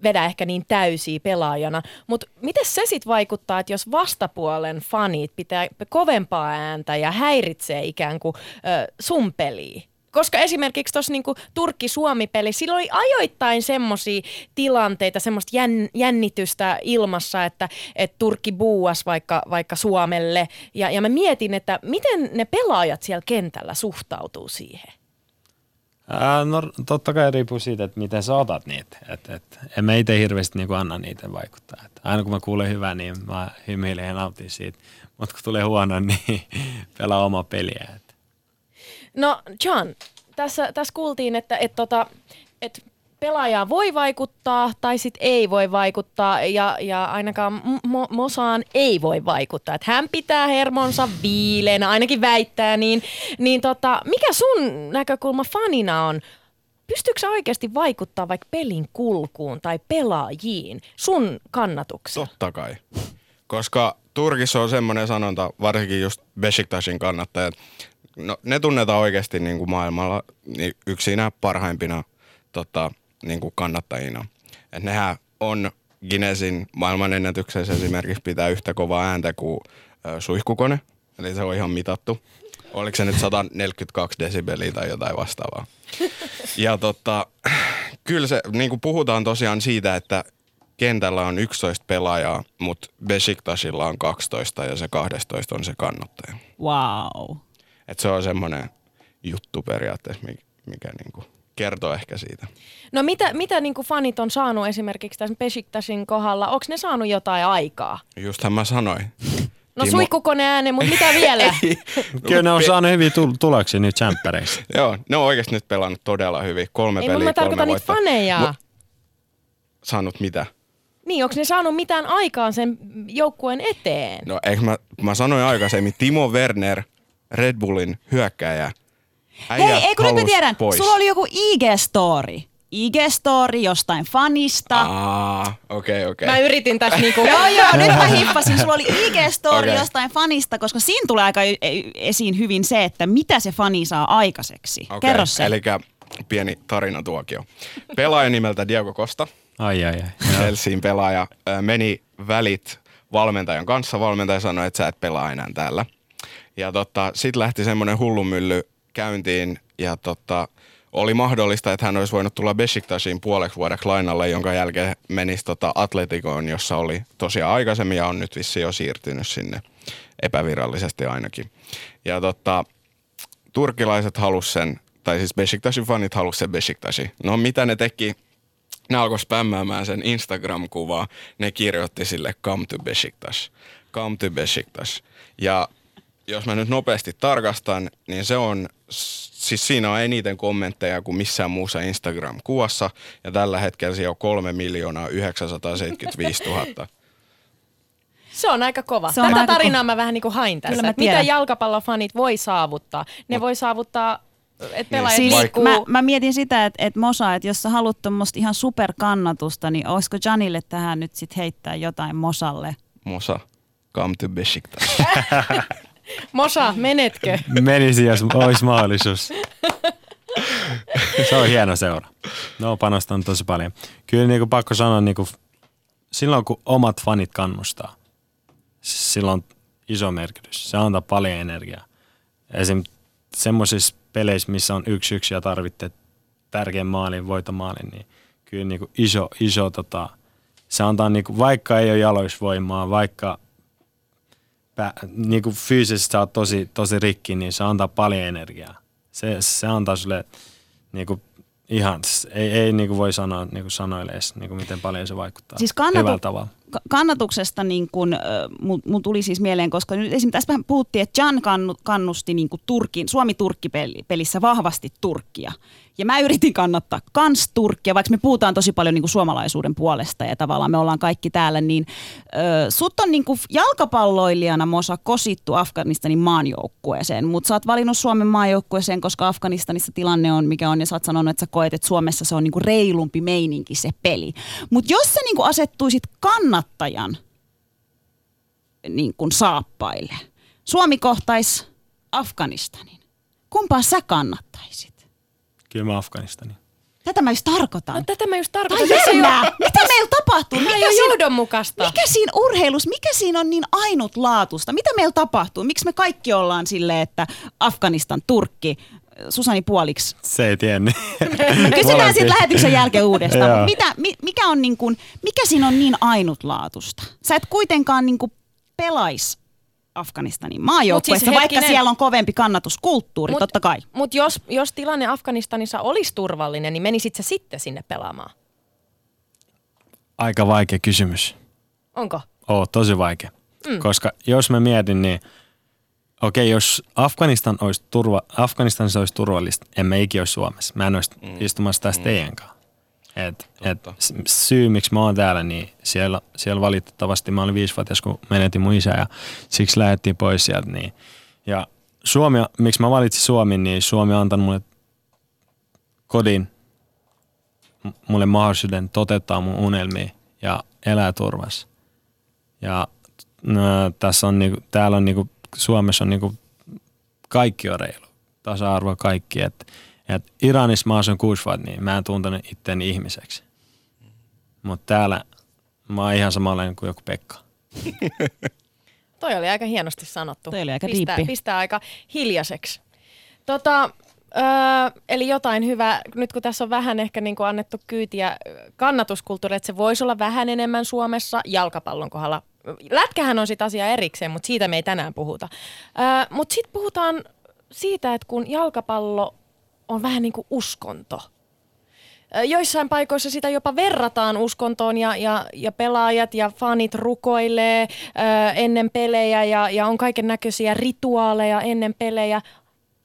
vedä ehkä niin täysiä pelaajana. Mutta miten se sitten vaikuttaa, että jos vastapuolen fanit pitää kovempaa ääntä ja häiritsee ikään kuin ö, sun peliä? Koska esimerkiksi tuossa niinku Turkki-Suomi-peli, sillä oli ajoittain semmoisia tilanteita, semmoista jänn, jännitystä ilmassa, että et Turkki buuas vaikka, vaikka Suomelle. Ja, ja mä mietin, että miten ne pelaajat siellä kentällä suhtautuu siihen? Ää, no totta kai riippuu siitä, että miten sä otat niitä. Et, et, en mä itse hirveästi niinku anna niitä vaikuttaa. Et aina kun mä kuulen hyvää, niin mä hymyilen ja nautin siitä. Mutta kun tulee huono, niin pelaa oma peliä. Et. No John, tässä, tässä kuultiin, että et, tota, et pelaaja voi vaikuttaa tai sit ei voi vaikuttaa ja, ja ainakaan Mo- Mosaan ei voi vaikuttaa. Että hän pitää hermonsa viileänä, ainakin väittää niin. Niin tota, mikä sun näkökulma fanina on? Pystyykö oikeasti vaikuttaa vaikka pelin kulkuun tai pelaajiin sun kannatukseen? Totta kai. Koska Turkissa on semmoinen sanonta, varsinkin just Besiktashin kannattajat, no, ne tunnetaan oikeasti niin kuin maailmalla niin yksinä parhaimpina tota, niin kuin kannattajina. Et nehän on Guinnessin maailmanennätyksessä esimerkiksi pitää yhtä kovaa ääntä kuin ö, suihkukone, eli se on ihan mitattu. Oliko se nyt 142 desibeliä tai jotain vastaavaa. Ja tota, kyllä se, niin kuin puhutaan tosiaan siitä, että kentällä on 11 pelaajaa, mutta Besiktasilla on 12 ja se 12 on se kannattaja. Wow. Et se on semmoinen juttu periaatteessa, mikä, mikä niinku kertoo ehkä siitä. No mitä, mitä niin kuin fanit on saanut esimerkiksi tässä Besiktasin kohdalla? Onko ne saanut jotain aikaa? Justhan mä sanoin. No Timo... suihkukone ääne, mutta mitä vielä? Kyllä ne on saanut hyviä tuloksia nyt tsemppäreissä. Joo, ne on oikeasti nyt pelannut todella hyvin. Kolme Ei, peliä, mä tarkoitan niitä faneja. Mu- saanut mitä? Niin, onko ne saanut mitään aikaan sen joukkueen eteen? No eikö mä, mä sanoin aikaisemmin, Timo Werner, Red Bullin hyökkäjä, Äijä Hei, eikö nyt mä tiedän, pois. sulla oli joku IG-story. IG-story jostain fanista. Ah, okei, okay, okei. Okay. Mä yritin tässä niinku... joo, joo, nyt mä hippasin. Sulla oli IG-story okay. jostain fanista, koska siinä tulee aika esiin hyvin se, että mitä se fani saa aikaiseksi. Okay. Kerro se. Eli pieni tarinatuokio. Pelaaja nimeltä Diego Costa. Ai, ai, ai. Chelseain pelaaja meni välit valmentajan kanssa. Valmentaja sanoi, että sä et pelaa enää täällä. Ja tota, sitten lähti semmoinen hullumylly käyntiin ja tota, oli mahdollista, että hän olisi voinut tulla Besiktashin puoleksi vuodeksi lainalle, jonka jälkeen menisi tota Atletikoon, jossa oli tosiaan aikaisemmin ja on nyt vissi jo siirtynyt sinne epävirallisesti ainakin. Ja tota, turkilaiset halus sen, tai siis Besiktashin fanit halus sen Besiktashi. No mitä ne teki? Ne alkoi spämmäämään sen Instagram-kuvaa. Ne kirjoitti sille come to Besiktas. Come to Besiktas. Ja jos mä nyt nopeasti tarkastan, niin se on, siis siinä on eniten kommentteja kuin missään muussa Instagram-kuvassa, ja tällä hetkellä siellä on 3 miljoonaa 975 000. Se on aika kova. Se on Tätä aika tarinaa ko- mä vähän niin kuin hain tässä. Että mitä jalkapallofanit voi saavuttaa? Ne Mut, voi saavuttaa että pelaajat niin, siis mä, mä, mietin sitä, että, että Mosa, että jos sä haluat tuommoista ihan superkannatusta, niin olisiko Janille tähän nyt sitten heittää jotain Mosalle? Mosa, come to Besiktas. Mosa, menetkö? Menisi, jos olisi mahdollisuus. Se on hieno seura. No, panostan tosi paljon. Kyllä niin kuin pakko sanoa, niin kuin, silloin kun omat fanit kannustaa, silloin on iso merkitys. Se antaa paljon energiaa. Esim. semmoisissa peleissä, missä on yksi yksi ja tarvitte tärkeän maalin, voitomaalin, niin kyllä niin kuin iso, iso tota, se antaa niin kuin, vaikka ei ole jaloisvoimaa, vaikka pä, niin kuin fyysisesti sä oot tosi, tosi rikki, niin se antaa paljon energiaa. Se, se antaa sulle niin kuin ihan, ei, ei niin kuin voi sanoa niin kuin sanoille edes, niin kuin miten paljon se vaikuttaa Siis kannatu- hyvällä tavalla. Ka- kannatuksesta niin kun, äh, mun, tuli siis mieleen, koska nyt esimerkiksi tässä puhuttiin, että Jan kannu, kannusti niin Turkin, Suomi-Turkki-pelissä vahvasti Turkkia. Ja mä yritin kannattaa kans Turkkia, vaikka me puhutaan tosi paljon niin suomalaisuuden puolesta ja tavallaan me ollaan kaikki täällä, niin äh, sut on niin jalkapalloilijana Mosa kosittu Afganistanin maanjoukkueeseen, mutta sä oot valinnut Suomen maanjoukkueeseen, koska Afganistanissa tilanne on mikä on ja sä oot sanonut, että sä koet, että Suomessa se on niin reilumpi meininki se peli. Mutta jos sä niin asettuisit kannattajan niin kuin saappaille, Suomi kohtais Afganistanin. Kumpaa sä kannattaisit? Kyllä mä Afganistanin. Tätä mä just tarkoitan. No tätä mä just Tai tarkoitan. Ei jännää! ole- Mitä meillä tapahtuu? Ei Mikä ole siinä, johdonmukaista. mikä siinä urheilussa, mikä siinä on niin ainutlaatusta? Mitä meillä tapahtuu? Miksi me kaikki ollaan silleen, että Afganistan, Turkki, Susani puoliksi? Se ei tiennyt. Kysytään sitten lähetyksen jälkeen uudestaan. Mut mitä, mi, mikä, on niin kuin, mikä siinä on niin ainutlaatusta? Sä et kuitenkaan niin kuin pelais Afganistanin maajoukkueessa, Mut siis vaikka siellä on kovempi kannatuskulttuuri, totta kai. Mutta jos, jos tilanne Afganistanissa olisi turvallinen, niin menisit sä sitten sinne pelaamaan? Aika vaikea kysymys. Onko? Oo, tosi vaikea. Mm. Koska jos mä mietin, niin okei, jos Afganistan olisi turva, Afganistanissa olisi turvallista, en mä ikinä olisi Suomessa. Mä en olisi mm. istumassa tässä mm. teidän kanssa. Et, et syy, miksi mä oon täällä, niin siellä, siellä valitettavasti mä olin viisivuotias, kun menetin mun isä ja siksi lähdettiin pois sieltä. Niin. Ja Suomi, miksi mä valitsin Suomen, niin Suomi on antanut mulle kodin, mulle mahdollisuuden toteuttaa mun unelmia ja elää turvassa. Ja no, tässä on niinku, täällä on niinku, Suomessa on niinku, kaikki on reilu. Tasa-arvo kaikki. Et, et Iranissa mä asun kuusi vuotta, niin mä en tuntenut itteni ihmiseksi. Mutta täällä mä oon ihan samanlainen kuin joku Pekka. Toi oli aika hienosti sanottu. Toi oli aika pistää, diippi. pistää aika hiljaiseksi. Tota, öö, eli jotain hyvää, nyt kun tässä on vähän ehkä niin kuin annettu kyytiä kannatuskulttuuri, että se voisi olla vähän enemmän Suomessa jalkapallon kohdalla. Lätkähän on sitten asia erikseen, mutta siitä me ei tänään puhuta. Mutta sitten puhutaan siitä, että kun jalkapallo on vähän niin kuin uskonto. Joissain paikoissa sitä jopa verrataan uskontoon ja, ja, ja pelaajat ja fanit rukoilee ö, ennen pelejä ja, ja on kaiken näköisiä rituaaleja ennen pelejä.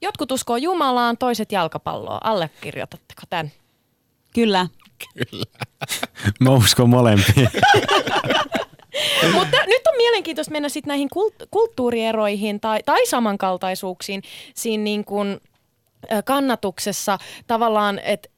Jotkut uskoo Jumalaan, toiset jalkapalloa. Allekirjoitatteko tämän? Kyllä. Mä uskon molempia. Mutta nyt on mielenkiintoista mennä sitten näihin kult- kulttuurieroihin tai, tai samankaltaisuuksiin siinä niin kuin, kannatuksessa. Tavallaan, että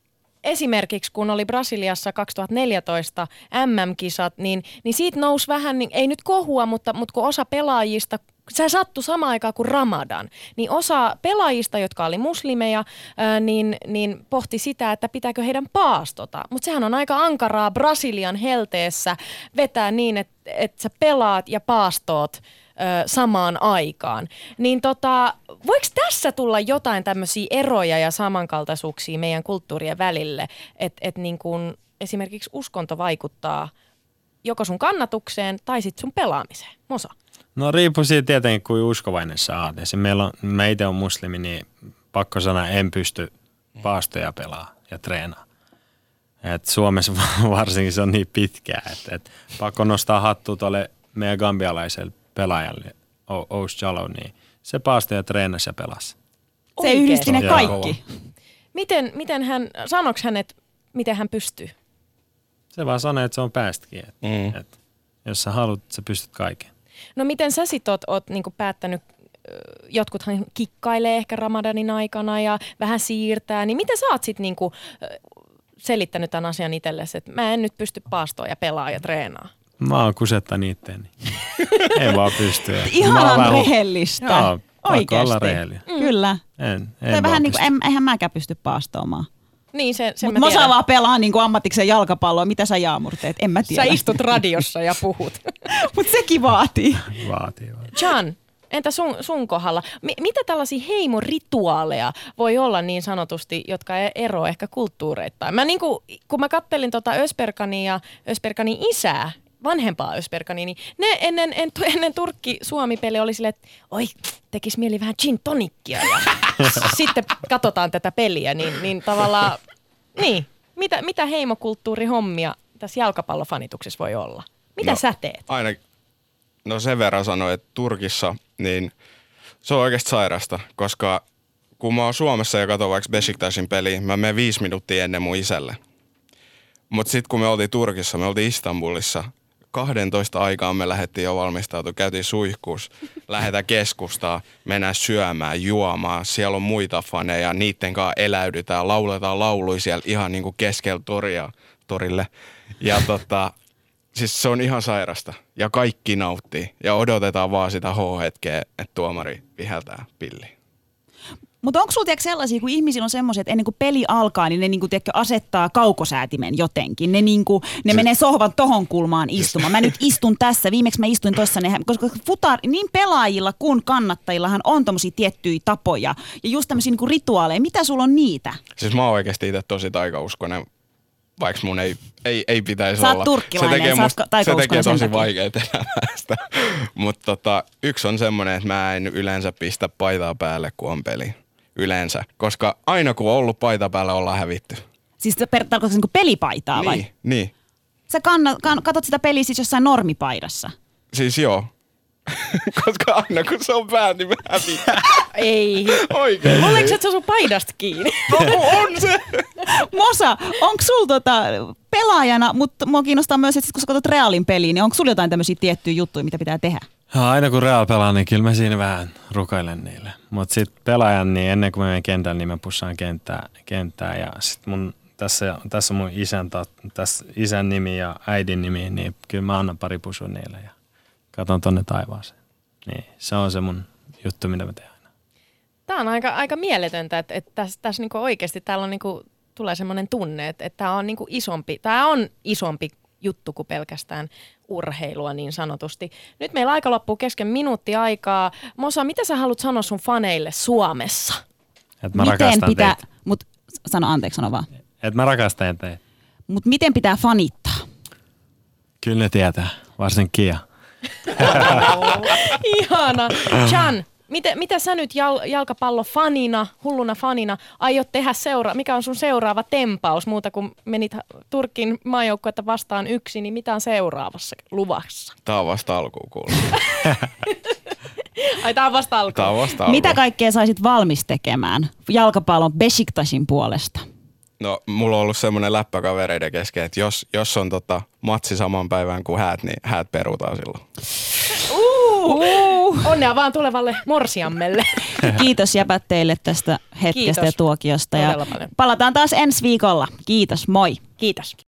esimerkiksi kun oli Brasiliassa 2014 MM-kisat, niin, niin siitä nousi vähän, niin, ei nyt kohua, mutta, mutta kun osa pelaajista se sattui samaan aikaan kuin Ramadan, niin osa pelaajista, jotka oli muslimeja, ää, niin, niin pohti sitä, että pitääkö heidän paastota. Mutta sehän on aika ankaraa Brasilian helteessä vetää niin, että, että sä pelaat ja paastoot ö, samaan aikaan. Niin tota, voiko tässä tulla jotain tämmöisiä eroja ja samankaltaisuuksia meidän kulttuurien välille, että et niin esimerkiksi uskonto vaikuttaa joko sun kannatukseen tai sitten sun pelaamiseen? Mosa. No riippuu siitä tietenkin, kuin uskovainen sä oot. Meillä on, mä itse on muslimi, niin pakko sanoa, en pysty paastoja pelaa ja treenaa. Et Suomessa varsinkin se on niin pitkää, että et pakko nostaa hattua tuolle meidän gambialaiselle pelaajalle, O- Ous Jalo, niin se paastoja treenasi ja pelasi. Se yhdisti ne kaikki. Miten, miten hän, sanoks hän, että miten hän pystyy? Se vaan sanoi, että se on päästäkin. Et, Mm. et, jos sä haluat, sä pystyt kaiken. No miten sä sit oot, oot niinku päättänyt, jotkuthan kikkailee ehkä Ramadanin aikana ja vähän siirtää, niin miten sä oot sit niinku, selittänyt tämän asian itsellesi, että mä en nyt pysty paastoa ja pelaa ja treenaa? Mä oon kusettan itteeni. Ei vaan pysty. Ihanan vähän- rehellistä. Joo, Oikeasti. olla rehellinen. Kyllä. En, en vaan vähän niin kuin, pysty. en, eihän mäkään pysty paastoamaan. Niin, se, sen Mutta mä mä osaan vaan pelaa niin kuin ammatikseen jalkapalloa. Mitä sä Jaamur teet? En mä tiedä. Sä istut radiossa ja puhut. Mutta sekin vaatii. Vaatii vaan. John, entä sun, sun kohdalla? Mi- mitä tällaisia heimorituaaleja voi olla niin sanotusti, jotka e- eroa ehkä kulttuureittain? Mä niinku, kun mä kattelin tota Ösperkania ja Ösperkanin isää, vanhempaa Ösperkania, niin ne ennen, en, ennen Turkki-Suomi-peli oli silleen, että oi, tekis mieli vähän gin tonikkia ja sitten katsotaan tätä peliä, niin, niin tavallaan Niin. Mitä, mitä heimokulttuurihommia tässä jalkapallofanituksessa voi olla? Mitä No. sä teet? Aina, no sen verran sanoin, että Turkissa, niin se on oikeasti sairasta, koska kun mä oon Suomessa ja katson vaikka Besiktasin peliä, mä menen viisi minuuttia ennen mun isälle. Mutta sitten kun me oltiin Turkissa, me oltiin Istanbulissa, 12 aikaan me lähdettiin jo valmistautua, käytiin suihkuus, lähdetään keskustaa, mennään syömään, juomaan, siellä on muita faneja, niitten kanssa eläydytään, lauletaan lauluja siellä ihan niinku keskellä toria, torille. Ja tota, siis se on ihan sairasta. Ja kaikki nauttii. Ja odotetaan vaan sitä H-hetkeä, että tuomari viheltää pilli. Mutta onko sulla sellaisia, kun ihmisillä on semmoisia, että ennen kuin peli alkaa, niin ne niinku, tiedätkö, asettaa kaukosäätimen jotenkin. Ne, niinku, ne menee sohvan tohon kulmaan istumaan. Mä nyt istun tässä, viimeksi mä istuin tuossa, koska futar, niin pelaajilla kuin kannattajillahan on tommosia tiettyjä tapoja. Ja just tämmöisiä niinku rituaaleja. Mitä sulla on niitä? Siis mä oon oikeasti itse tosi taikauskonen, vaikka mun ei, ei, ei pitäisi Sä olla. turkkilainen, se tekee, musta, se taikauskonen tekee tosi vaikeaa elämästä. Mutta tota, yksi on semmoinen, että mä en yleensä pistä paitaa päälle, kun on peli. Yleensä. Koska aina kun on ollut paita päällä, ollaan hävitty. Siis se per- tarkoitatko niinku pelipaitaa vai? Niin, niin. Sä kanna, kan, katot sitä peliä siis jossain normipaidassa. Siis joo. Koska aina kun se on pää, niin mä hävitän. Ei. Oikein. Oliko se sun paidasta kiinni? No, on se. Mosa, onko sulla tota, pelaajana, mutta mua kiinnostaa myös, että sit kun sä katsot Realin peliä, niin onko sulla jotain tämmöisiä tiettyjä juttuja, mitä pitää tehdä? Ja aina kun Real pelaa, niin kyllä mä siinä vähän rukailen niille. Mutta sitten pelaajan, niin ennen kuin mä menen kentälle, niin mä pussaan kenttää, kenttää ja sitten mun tässä, tässä on mun isän, tässä isän nimi ja äidin nimi, niin kyllä mä annan pari pusua niille ja katon tonne taivaaseen. Niin, se on se mun juttu, mitä mä teen aina. Tämä on aika, aika mieletöntä, että, että tässä, tässä niinku oikeasti täällä on niinku, tulee semmoinen tunne, että, että tämä on niinku isompi, tämä on isompi juttu kuin pelkästään urheilua niin sanotusti. Nyt meillä aika loppuu kesken minuutti aikaa. Mosa, mitä sä haluat sanoa sun faneille Suomessa? Et mä miten rakastan pitää, teitä. mut sano anteeksi, sano vaan. Et mä rakastan teitä. Mut miten pitää fanittaa? Kyllä ne tietää, varsin Kia. Ihana. Chan, mitä, mitä sä nyt jal, jalkapallofanina, hulluna fanina, aiot tehdä seura- Mikä on sun seuraava tempaus muuta kuin menit Turkin maajoukkuetta vastaan yksi, niin mitä on seuraavassa luvassa? Tää on vasta alkuun. Ai tää on vasta alku. Tää on vasta alkuun. Mitä kaikkea saisit valmis tekemään jalkapallon Besiktasin puolesta? No, mulla on ollut semmoinen läppä kavereiden kesken, että jos, jos on tota matsi saman päivän kuin häät, niin häät perutaan silloin. Uh, onnea vaan tulevalle morsiammelle. Kiitos jäpät teille tästä hetkestä Kiitos. ja tuokiosta. Ja paljon. palataan taas ensi viikolla. Kiitos, moi. Kiitos.